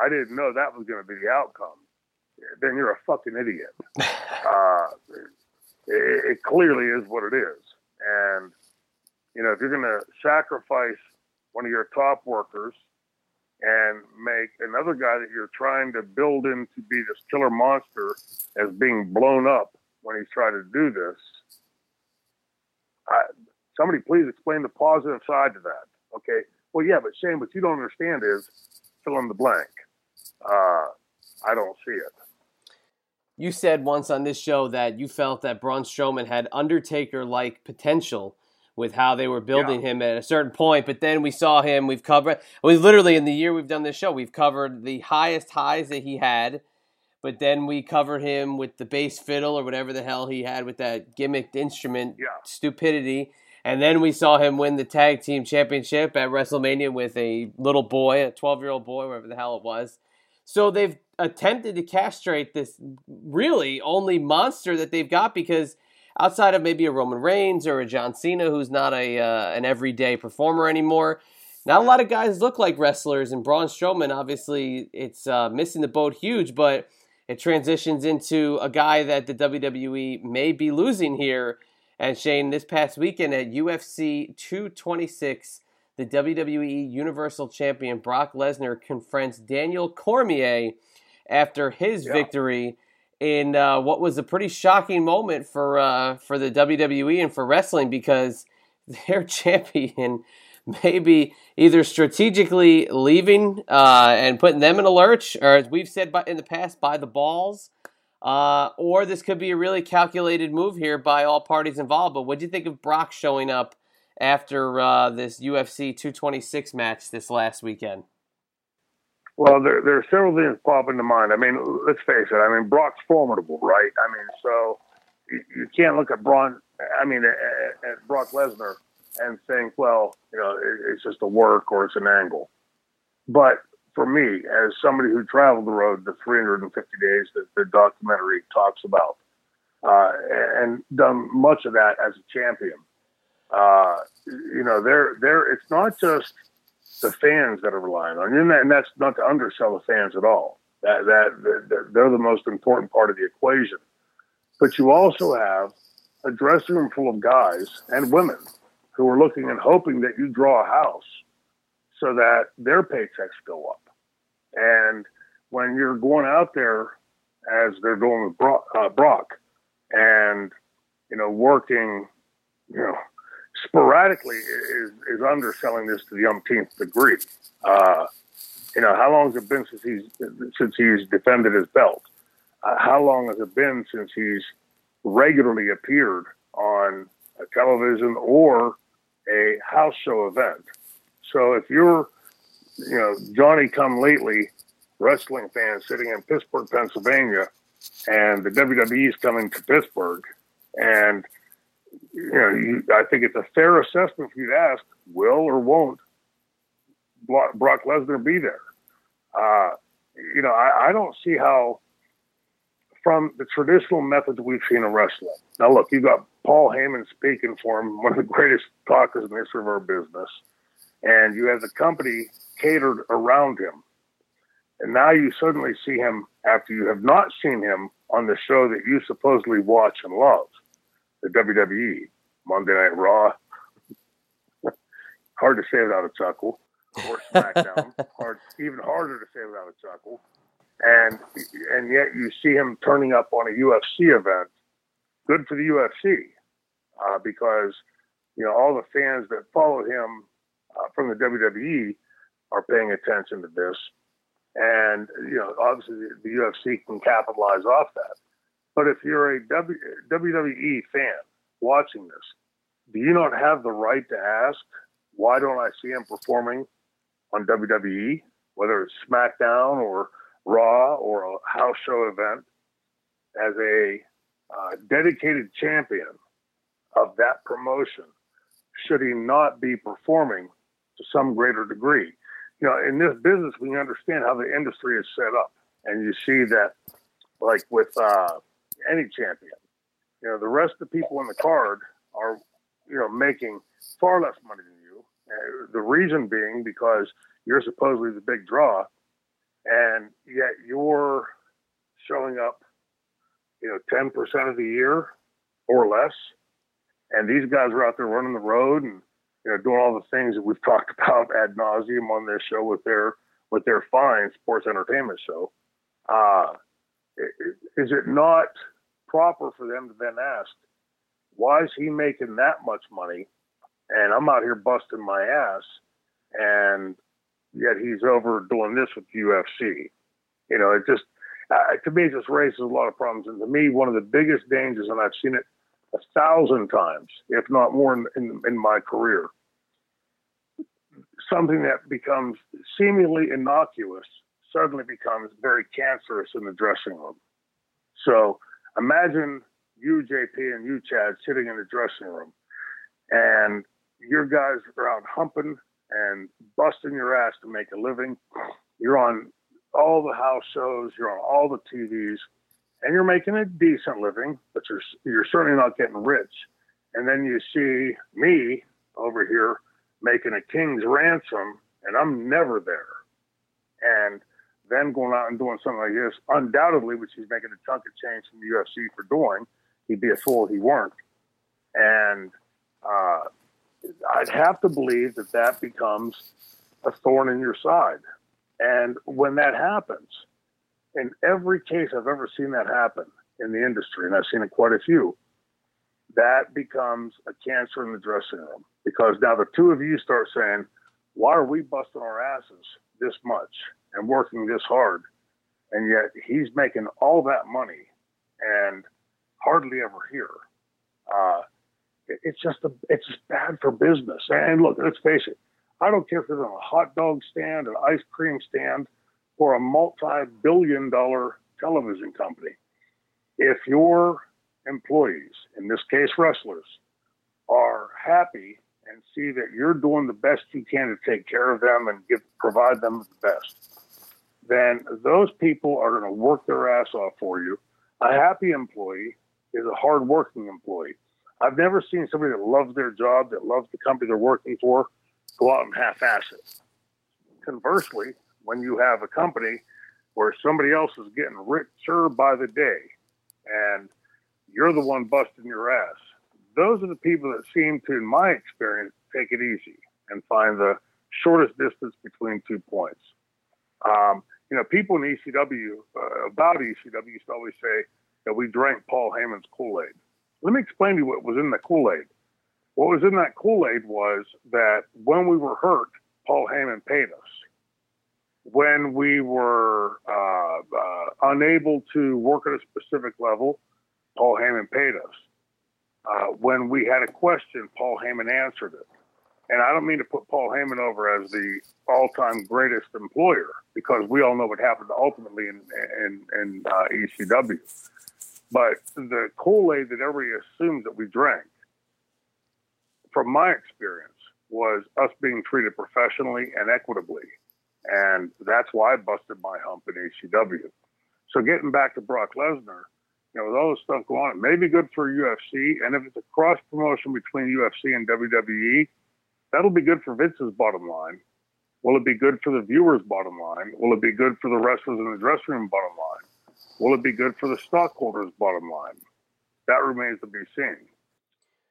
I didn't know that was going to be the outcome," then you're a fucking idiot. <laughs> Uh, it, it clearly is what it is, and you know if you're going to sacrifice one of your top workers and make another guy that you're trying to build in to be this killer monster as being blown up when he's trying to do this. I, somebody please explain the positive side to that. Okay. Well, yeah, but Shane, what you don't understand is fill in the blank. Uh, I don't see it. You said once on this show that you felt that Braun Strowman had Undertaker like potential with how they were building yeah. him at a certain point. But then we saw him. We've covered. We literally in the year we've done this show, we've covered the highest highs that he had. But then we covered him with the bass fiddle or whatever the hell he had with that gimmicked instrument yeah. stupidity. And then we saw him win the tag team championship at WrestleMania with a little boy, a 12 year old boy, whatever the hell it was. So they've attempted to castrate this really only monster that they've got because outside of maybe a Roman Reigns or a John Cena, who's not a uh, an everyday performer anymore. Not a lot of guys look like wrestlers, and Braun Strowman, obviously, it's uh, missing the boat huge, but it transitions into a guy that the WWE may be losing here. And Shane, this past weekend at UFC 226, the WWE Universal Champion Brock Lesnar confronts Daniel Cormier after his yeah. victory in uh, what was a pretty shocking moment for uh, for the WWE and for wrestling because <laughs> their champion maybe either strategically leaving uh, and putting them in a lurch, or as we've said in the past, by the balls, uh, or this could be a really calculated move here by all parties involved. But what do you think of Brock showing up after uh, this UFC 226 match this last weekend? Well, there, there are several things pop into mind. I mean, let's face it. I mean, Brock's formidable, right? I mean, so you, you can't look at Braun. I mean, at, at Brock Lesnar and think, well, you know, it, it's just a work or it's an angle. But for me, as somebody who traveled the road the 350 days that the documentary talks about, uh, and done much of that as a champion, uh, you know, there, there, it's not just the fans that are relying on you, and, that, and that's not to undersell the fans at all. That, that, that they're the most important part of the equation. But you also have a dressing room full of guys and women who are looking and hoping that you draw a house so that their paychecks go up. And when you're going out there, as they're going with Brock, uh, Brock and you know working, you know, sporadically is, is underselling this to the umpteenth degree. Uh, you know, how long has it been since he's since he's defended his belt? Uh, how long has it been since he's regularly appeared on a television or a house show event? So if you're, you know, Johnny come lately wrestling fan sitting in Pittsburgh, Pennsylvania, and the WWE is coming to Pittsburgh, and you know, you, I think it's a fair assessment for you to ask, will or won't Brock Lesnar be there? Uh, you know, I, I don't see how, from the traditional methods we've seen in wrestling. Now, look, you got Paul Heyman speaking for him, one of the greatest talkers in the history of our business, and you have the company catered around him. And now you suddenly see him after you have not seen him on the show that you supposedly watch and love, the WWE, Monday Night Raw. <laughs> Hard to say without a chuckle or <laughs> SmackDown. Hard, even harder to say without a chuckle. And and yet you see him turning up on a UFC event. Good for the UFC uh, because you know all the fans that follow him uh, from the WWE are paying attention to this, and you know obviously the, UFC can capitalize off that. But if you're a w, WWE fan watching this, do you not have the right to ask why don't I see him performing on WWE, whether it's SmackDown or Raw or a house show event, as a uh, dedicated champion of that promotion, should he not be performing to some greater degree? You know, in this business, we understand how the industry is set up, and you see that, like with uh, any champion, you know, the rest of the people in the card are, you know, making far less money than uh, the reason being because you're supposedly the big draw, and yet you're showing up, you know, 10% of the year or less. And these guys are out there running the road and, you know, doing all the things that we've talked <laughs> about ad nauseum on this show with their, with their fine sports entertainment show. Uh, is it not proper for them to then ask, why is he making that much money and I'm out here busting my ass, and yet he's over doing this with UFC. You know, it just uh, to me it just raises a lot of problems. And to me, one of the biggest dangers, and I've seen it a thousand times, if not more, in, in, in my career. Something that becomes seemingly innocuous suddenly becomes very cancerous in the dressing room. So imagine you, JP, and you, Chad, sitting in the dressing room, and your guys are out humping and busting your ass to make a living. You're on all the house shows, you're on all the TVs, and you're making a decent living, but you're you're certainly not getting rich. And then you see me over here making a king's ransom, and I'm never there. And then going out and doing something like this, undoubtedly, which he's making a chunk of change from the UFC for doing, he'd be a fool if he weren't. And uh, I'd have to believe that that becomes a thorn in your side. And when that happens, in every case I've ever seen that happen in the industry, and I've seen it quite a few, that becomes a cancer in the dressing room. Because now the two of you start saying, why are we busting our asses this much and working this hard? And yet he's making all that money and hardly ever here. Uh, it's just a, it's bad for business. And look, let's face it. I don't care if it's on a hot dog stand, an ice cream stand, or a multi-billion-dollar television company. If your employees, in this case wrestlers, are happy and see that you're doing the best you can to take care of them and give provide them the best, then those people are going to work their ass off for you. A happy employee is a hardworking employee. I've never seen somebody that loves their job, that loves the company they're working for, go out and half-ass it. Conversely, when you have a company where somebody else is getting richer by the day, and you're the one busting your ass, those are the people that seem to, in my experience, take it easy and find the shortest distance between two points. Um, you know, people in ECW uh, about ECW used to always say that we drank Paul Heyman's Kool Aid. Let me explain to you what was in the Kool Aid. What was in that Kool Aid was that when we were hurt, Paul Heyman paid us. When we were uh, uh, unable to work at a specific level, Paul Heyman paid us. Uh, when we had a question, Paul Heyman answered it. And I don't mean to put Paul Heyman over as the all-time greatest employer because we all know what happened ultimately in in, in uh, ECW. But the Kool-Aid that everybody assumes that we drank, from my experience, was us being treated professionally and equitably. And that's why I busted my hump in ECW. So getting back to Brock Lesnar, you know, with all this stuff going on, it may be good for UFC. And if it's a cross promotion between UFC and WWE, that'll be good for Vince's bottom line. Will it be good for the viewers' bottom line? Will it be good for the wrestlers in the dressing room bottom line? Will it be good for the stockholders' bottom line? That remains to be seen.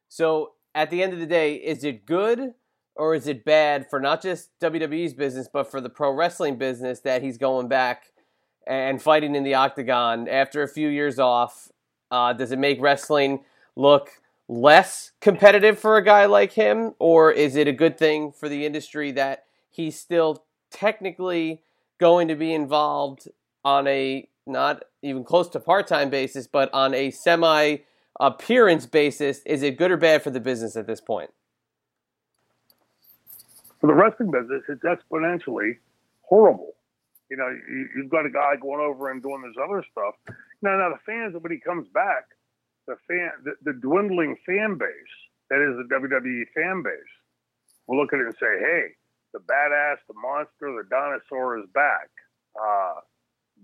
So, at the end of the day, is it good or is it bad for not just WWE's business, but for the pro wrestling business that he's going back and fighting in the octagon after a few years off? Uh, does it make wrestling look less competitive for a guy like him, or is it a good thing for the industry that he's still technically going to be involved on a not even close to part-time basis, but on a semi appearance basis? Is it good or bad for the business at this point? For the wrestling business, it's exponentially horrible. You know, you, have got a guy going over and doing this other stuff. Now, now the fans, when he comes back, the fan, the, the dwindling fan base that is the WWE fan base, will look at it and say, "Hey, the badass, the monster, the dinosaur is back." Uh,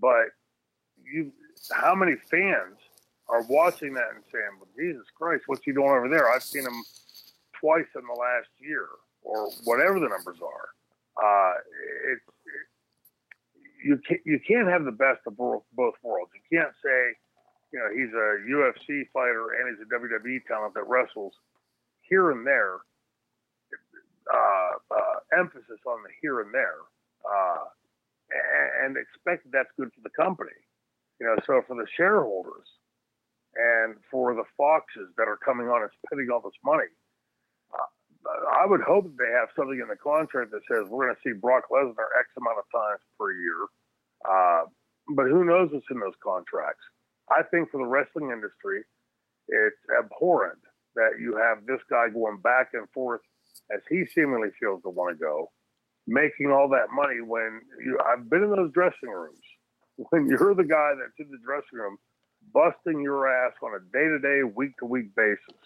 but you, how many fans are watching that and saying, "Well, Jesus Christ, what's he doing over there?" I've seen him twice in the last year, or whatever the numbers are. Uh, you can't you can't have the best of both worlds. You can't say you know, he's a UFC fighter and he's a WWE talent that wrestles here and there. Uh, uh, emphasis on the here and there, uh, and, and expect that that's good for the company. You know, so for the shareholders and for the foxes that are coming on and spending all this money, I would hope they have something in the contract that says we're going to see Brock Lesnar X amount of times per year. Uh, but who knows what's in those contracts? I think for the wrestling industry, it's abhorrent that you have this guy going back and forth as he seemingly feels to want to go, making all that money when you. I've been in those dressing rooms <laughs> when you're the guy that's in the dressing room, busting your ass on a day-to-day, week-to-week basis,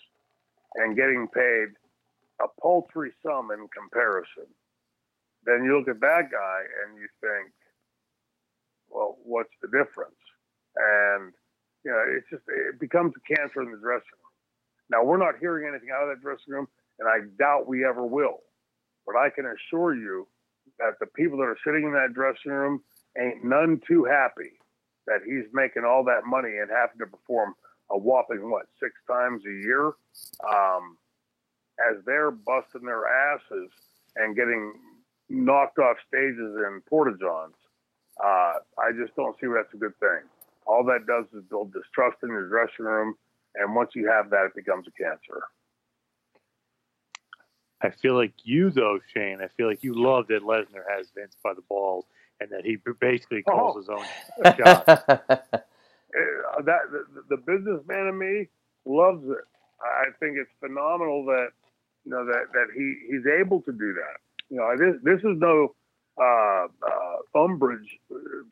and getting paid a paltry sum in comparison. Then you look at that guy and you think, well, what's the difference? And you know, it's just it becomes a cancer in the dressing room. Now we're not hearing anything out of that dressing room, and I doubt we ever will. But I can assure you that the people that are sitting in that dressing room ain't none too happy that he's making all that money and having to perform a whopping what six times a year, um, as they're busting their asses and getting knocked off stages in porta johns. Uh, I just don't see that's a good thing all that does is build distrust in your dressing room. And once you have that, it becomes a cancer. I feel like you, though, Shane, I feel like you love that Lesnar has Vince by the balls and that he basically calls oh. his own shot. <laughs> <laughs> Uh, that the, the businessman in me loves it. I think it's phenomenal that you know that that he he's able to do that. You know, this this is no uh, uh, umbrage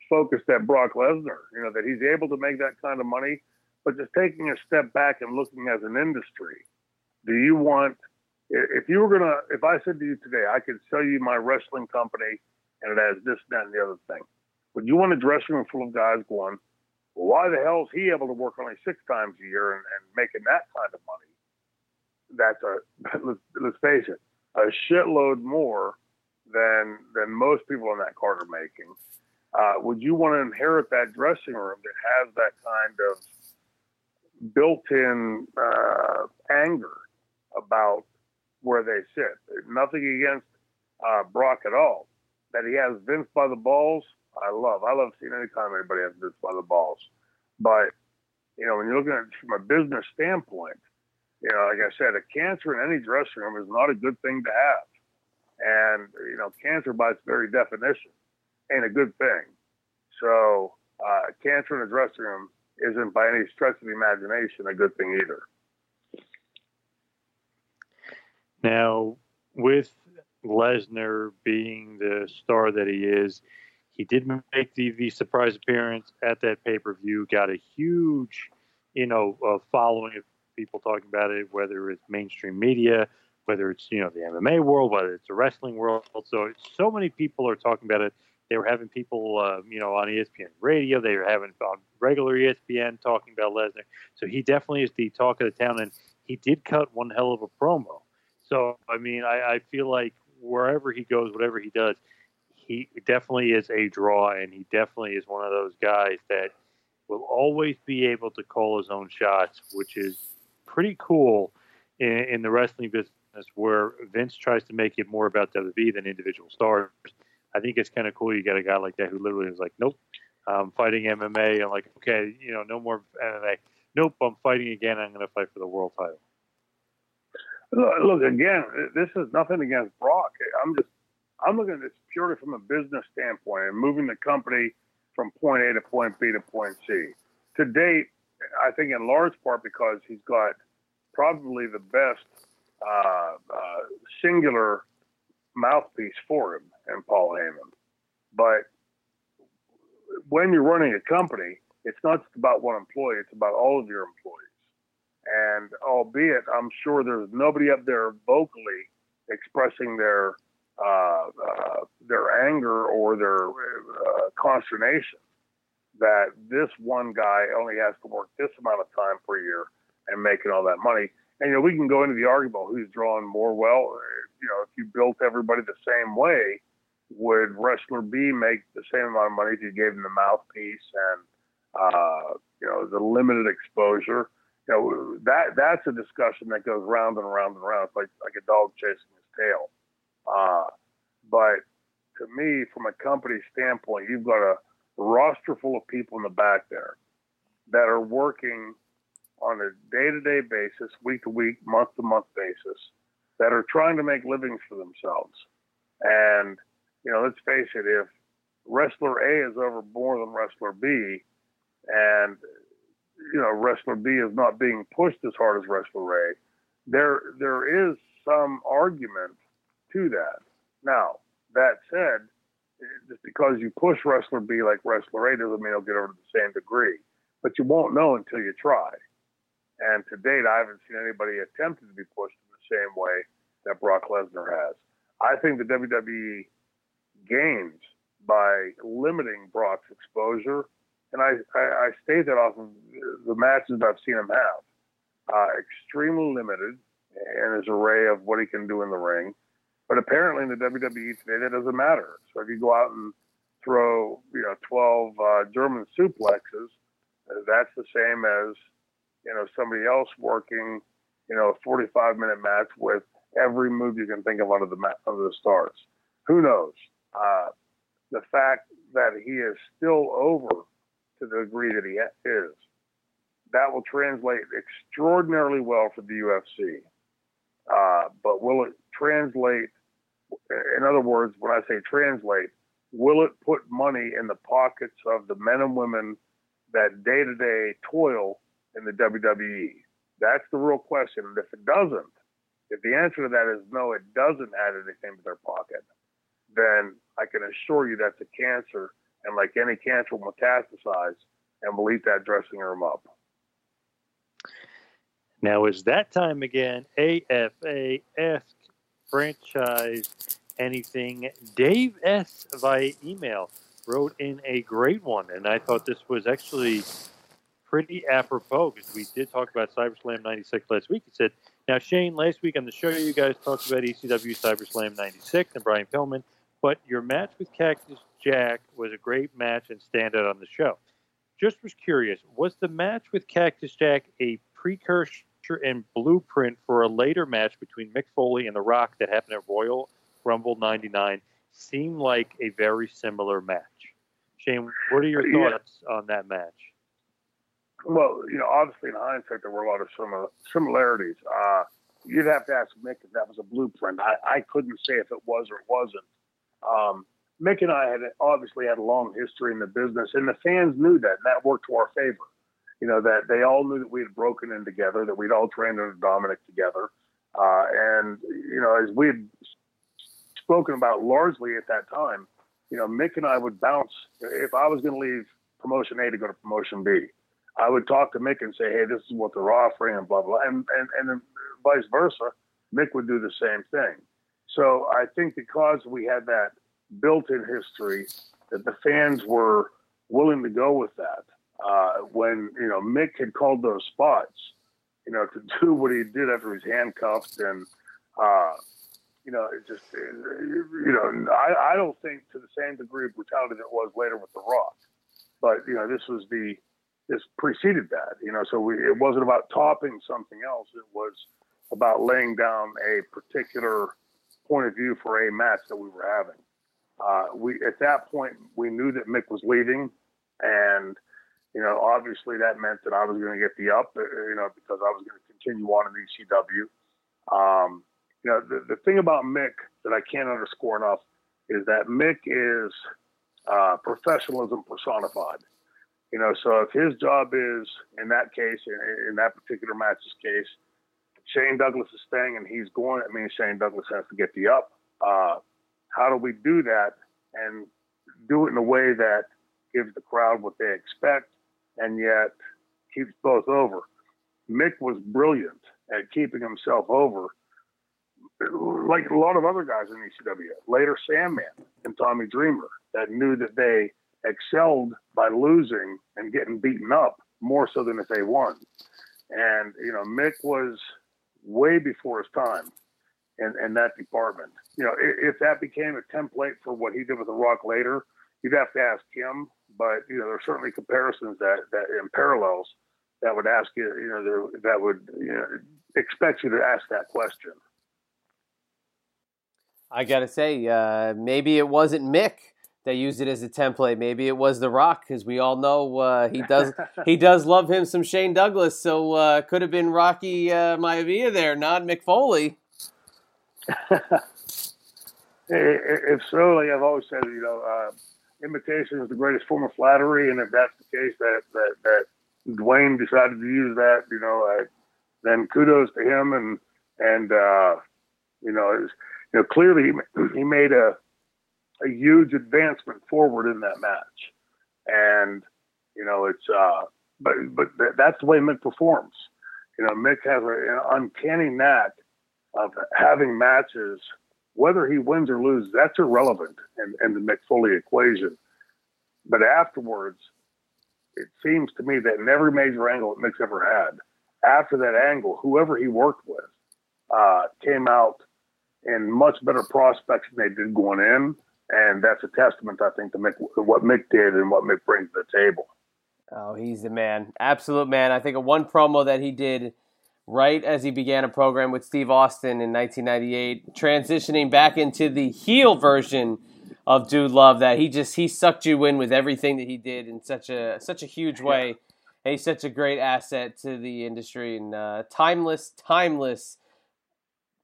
focused at Brock Lesnar. You know that he's able to make that kind of money, but just taking a step back and looking as an industry. Do you want? If you were gonna, if I said to you today, I could sell you my wrestling company, and it has this, that, and the other thing. Would you want a dressing room full of guys going, well, why the hell is he able to work only six times a year and, and making that kind of money? That's a <laughs> let's, let's face it, a shitload more than than most people in that card are making. Uh, would you want to inherit that dressing room that has that kind of built-in uh, anger about where they sit? Nothing against uh, Brock at all. That he has Vince by the balls, I love. I love seeing any time anybody has Vince by the balls. But you know, when you're looking at it from a business standpoint, you know, like I said, a cancer in any dressing room is not a good thing to have. And, you know, cancer by its very definition ain't a good thing. So, uh, cancer in a dressing room isn't by any stretch of the imagination a good thing either. Now, with Lesnar being the star that he is, he did make the, the surprise appearance at that pay per view, got a huge, you know, uh, following of people talking about it, whether it's mainstream media, whether it's, you know, the MMA world, whether it's the wrestling world. So, so many people are talking about it. They were having people, uh, you know, on ESPN radio. They were having on regular ESPN talking about Lesnar. So he definitely is the talk of the town, and he did cut one hell of a promo. So I mean, I, I feel like wherever he goes, whatever he does, he definitely is a draw, and he definitely is one of those guys that will always be able to call his own shots, which is pretty cool in, in the wrestling business, where Vince tries to make it more about WWE than individual stars. I think it's kind of cool. You got a guy like that who literally is like, "Nope, I'm fighting MMA." I'm like, "Okay, you know, no more MMA." Nope, I'm fighting again. I'm going to fight for the world title. Look, look, again, this is nothing against Brock. I'm just, I'm looking at this purely from a business standpoint and moving the company from point A to point B to point C. To date, I think in large part because he's got probably the best uh, uh, singular mouthpiece for him and Paul Heyman. But when you're running a company, it's not just about one employee, it's about all of your employees. And albeit, I'm sure there's nobody up there vocally expressing their uh, uh, their anger or their uh, consternation that this one guy only has to work this amount of time per year and making all that money. And you know, we can go into the argument who's drawing more. Well, you know, if you built everybody the same way, would wrestler B make the same amount of money if you gave him the mouthpiece and uh, you know the limited exposure? you know that that's a discussion that goes round and round and round. It's like like a dog chasing his tail. Uh, but to me, from a company standpoint, you've got a roster full of people in the back there that are working on a day-to-day basis, week-to-week, month-to-month basis, that are trying to make livings for themselves. And you know, let's face it, if wrestler A is over more than wrestler B, and you know, wrestler B is not being pushed as hard as wrestler A. There, there is some argument to that. Now, that said, just because you push wrestler B like wrestler A doesn't mean he'll get over to the same degree. But you won't know until you try. And to date, I haven't seen anybody attempted to be pushed in the same way that Brock Lesnar has. I think the WWE gains by limiting Brock's exposure and I, I, I state that off of the matches I've seen him have. Uh, extremely limited in his array of what he can do in the ring. But apparently in the WWE today, that doesn't matter. So if you go out and throw, you know, 12 uh, German suplexes, that's the same as, you know, somebody else working, you know, a 45 minute match with every move you can think of under the, under the stars. Who knows? Uh, the fact that he is still over to the degree that he is, that will translate extraordinarily well for the UFC. Uh, but will it translate? In other words, when I say translate, will it put money in the pockets of the men and women that day to day toil in the WWE? That's the real question. And if it doesn't, if the answer to that is no, it doesn't add anything to their pocket, then I can assure you that's a cancer and like any cancer will metastasize and will eat that dressing room up. Now is that time again. AFA Franchise Anything. Dave S. via email wrote in a great one, and I thought this was actually pretty apropos because we did talk about CyberSlam 96 last week. He said, Now, Shane, last week on the show, you guys talked about ECW CyberSlam 96 and Brian Pillman, but your match with Cactus Jack was a great match and standout on the show. Just was curious, was the match with Cactus Jack a precursor and blueprint for a later match between Mick Foley and The Rock that happened at Royal Rumble 99? Seemed like a very similar match. Shane, what are your thoughts yeah. on that match? Well, you know, obviously in hindsight, there were a lot of similar, similarities. Uh, you'd have to ask Mick if that was a blueprint. I, I couldn't say if it was or it wasn't. Um, Mick and I had obviously had a long history in the business, and the fans knew that, and that worked to our favor. You know that they all knew that we had broken in together, that we'd all trained under Dominic together, uh, and you know as we had spoken about largely at that time, you know Mick and I would bounce if I was going to leave promotion A to go to promotion B. I would talk to Mick and say, "Hey, this is what they're offering," and blah blah, and and and vice versa. Mick would do the same thing. So I think because we had that built-in history, that the fans were willing to go with that. Uh, when you know Mick had called those spots, you know, to <laughs> do what he did after he was handcuffed, and uh, you know, it just you know, I, I don't think to the same degree of brutality that it was later with The Rock, but you know, this was the this preceded that, you know, so we, it wasn't about topping something else. It was about laying down a particular point of view for a match that we were having. Uh, we at that point we knew that Mick was leaving, and you know obviously that meant that I was going to get the up, uh, you know, because I was going to continue on in ECW. Um, you know, the, the thing about Mick that I can't underscore enough is that Mick is uh, professionalism personified. You know, so if his job is in that case, in, in that particular match's case, Shane Douglas is staying and he's going, it means Shane Douglas has to get the up. Uh, how do we do that and do it in a way that gives the crowd what they expect and yet keeps both over? Mick was brilliant at keeping himself over, like a lot of other guys in ECW. Later, Sandman and Tommy Dreamer that knew that they excelled by losing and getting beaten up more so than if they won. And you know, Mick was way before his time in, in that department. You know, if, if that became a template for what he did with The Rock later, you'd have to ask him. But you know, there's certainly comparisons that that in parallels that would ask you, you know, that would you know, expect you to ask that question. I gotta say, uh, maybe it wasn't Mick that used it as a template. Maybe it was The Rock, because we all know uh, he does <laughs> he does love him some Shane Douglas. So uh, could have been Rocky uh, Maivia there, not Mick Foley. If so, like I've always said, you know, uh, imitation is the greatest form of flattery, and if that's the case, that that that Dwayne decided to use that, you know, uh, then kudos to him, and and uh, you know, was, you know, clearly he, he made a a huge advancement forward in that match, and you know, it's uh, but but that's the way Mick performs. You know, Mick has an uncanny knack of having matches, whether he wins or loses, that's irrelevant in, in the Mick Foley equation. But afterwards, it seems to me that in every major angle that Mick's ever had, after that angle, whoever he worked with uh, came out in much better prospects than they did going in. And that's a testament, I think, to Mick, what Mick did and what Mick brings to the table. Oh, he's the man. Absolute man. I think a one promo that he did right as he began a program with Steve Austin in 1998, transitioning back into the heel version of Dude Love. That he just he sucked you in with everything that he did in such a such a huge way. Yeah. He's such a great asset to the industry and uh, timeless, timeless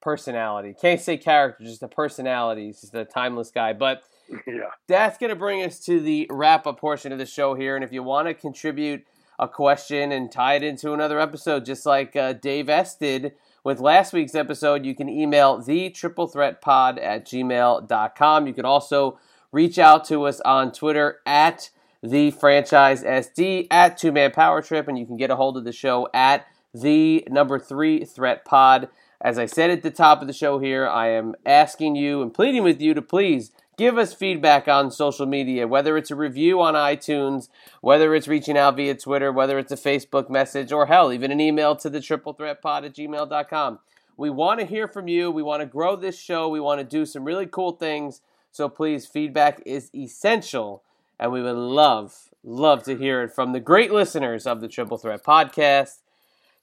personality. Can't say character, just a personality. He's just a timeless guy. But yeah. that's going to bring us to the wrap up portion of the show here. And if you want to contribute a question and tie it into another episode, just like uh, Dave S did with last week's episode, you can email the triple threat pod at gmail.com. You can also reach out to us on Twitter at the franchise SD at two man power trip, and you can get a hold of the show at the number three threat pod. As I said at the top of the show here, I am asking you and pleading with you to please give us feedback on social media, whether it's a review on iTunes, whether it's reaching out via Twitter, whether it's a Facebook message, or hell, even an email to the triple threat pod at gmail.com. We want to hear from you. We want to grow this show. We want to do some really cool things. So please, feedback is essential. And we would love, love to hear it from the great listeners of the Triple Threat podcast.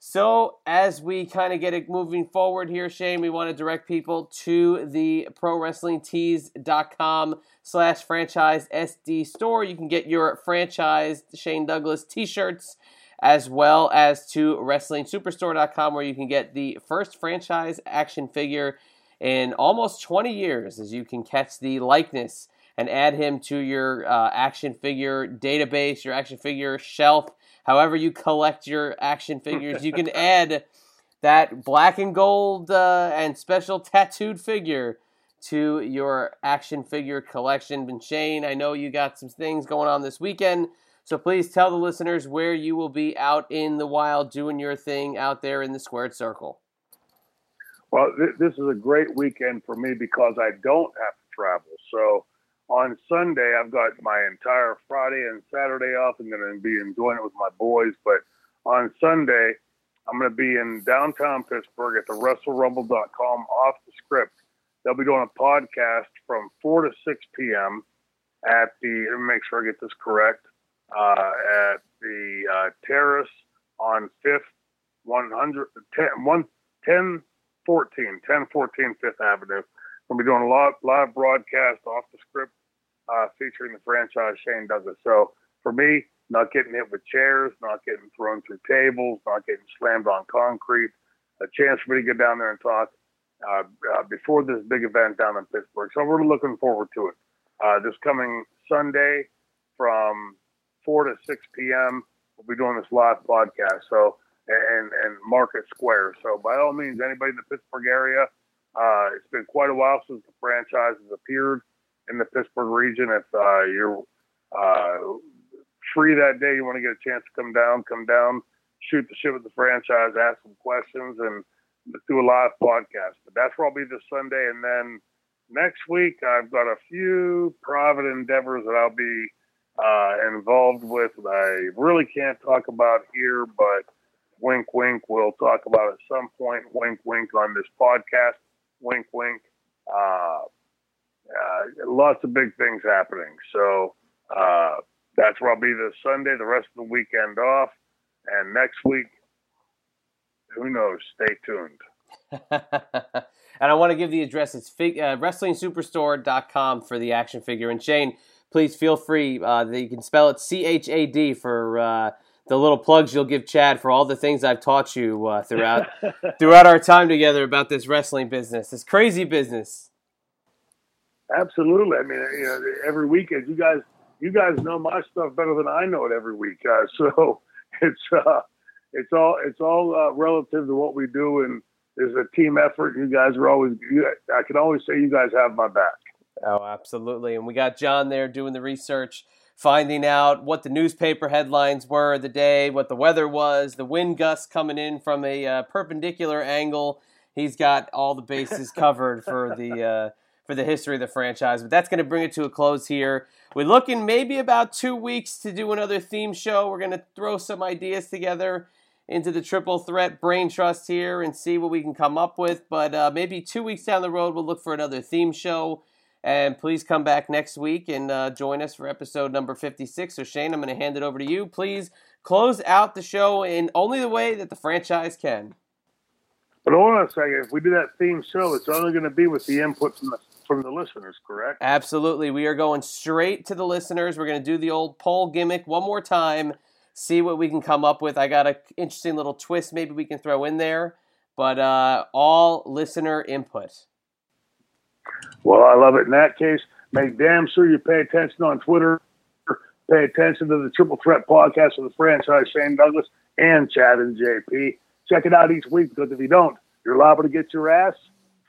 So, as we kind of get it moving forward here, Shane, we want to direct people to the ProWrestlingTees.com slash franchise SD store. You can get your franchise Shane Douglas t shirts as well as to WrestlingSuperstore.com, where you can get the first franchise action figure in almost 20 years, as you can catch the likeness and add him to your uh, action figure database, your action figure shelf, however you collect your action figures. You can <laughs> add that black and gold uh, and special tattooed figure to your action figure collection. And Shane, I know you got some things going on this weekend. So please tell the listeners where you will be out in the wild doing your thing out there in the squared circle. Well, th- this is a great weekend for me because I don't have to travel. So on Sunday, I've got my entire Friday and Saturday off. I'm going to be enjoying it with my boys. But on Sunday, I'm going to be in downtown Pittsburgh at the WrestleRumble.com off the script. They'll be doing a podcast from 4 to 6 p.m. at the, let me make sure I get this correct, uh, at the uh, terrace on 5th, 100, 10, 1, 10 14, 10 14 5th Avenue. We'll be doing a lot, live broadcast off the script uh, featuring the franchise Shane Douglas. So for me, not getting hit with chairs, not getting thrown through tables, not getting slammed on concrete, a chance for me to get down there and talk uh, uh, before this big event down in Pittsburgh. So we're looking forward to it. Uh, this coming Sunday from 4 to 6 p.m., we'll be doing this live podcast. So, and, and Market Square. So by all means, anybody in the Pittsburgh area, uh, it's been quite a while since the franchise has appeared in the Pittsburgh region. If uh, you're uh, free that day, you want to get a chance to come down, come down, shoot the shit with the franchise, ask some questions, and do a live podcast. But that's where I'll be this Sunday. And then next week, I've got a few private endeavors that I'll be uh, involved with that I really can't talk about here, but wink, wink, we'll talk about at some point, wink, wink, on this podcast, wink, wink. Uh, uh, lots of big things happening. So uh, that's where I'll be this Sunday, the rest of the weekend off. And next week, who knows? Stay tuned. <laughs> and I want to give the address. It's fig- uh, WrestlingSuperstore.com for the action figure. And Shane, please feel free. Uh, you can spell it C H A D for uh, the little plugs you'll give Chad for all the things I've taught you uh, throughout <laughs> throughout our time together about this wrestling business, this crazy business. Absolutely. I mean, you know, every weekend, you guys, you guys know my stuff better than I know it every week. Uh, <laughs> so it's uh, it's all it's all uh, relative to what we do, and there's a team effort. You guys are always. You, I can always say you guys have my back. Oh, absolutely. And we got John there doing the research, finding out what the newspaper headlines were the day, what the weather was, the wind gusts coming in from a uh, perpendicular angle. He's got all the bases <laughs> covered for the uh, for the history of the franchise. But that's going to bring it to a close here. We're looking maybe about two weeks to do another theme show. We're going to throw some ideas together into the triple threat brain trust here and see what we can come up with. But uh, maybe two weeks down the road, we'll look for another theme show. And please come back next week and uh, join us for episode number 56. So, Shane, I'm going to hand it over to you. Please close out the show in only the way that the franchise can. But hold on a second. If we do that theme show, it's only going to be with the input from the from the listeners, correct? Absolutely. We are going straight to the listeners. We're going to do the old poll gimmick one more time, see what we can come up with. I got an interesting little twist maybe we can throw in there, but uh, all listener input. Well, I love it. In that case, make damn sure you pay attention on Twitter. Pay attention to the Triple Threat podcast of the franchise, Shane Douglas and Chad and JP. Check it out each week because if you don't, you're liable to get your ass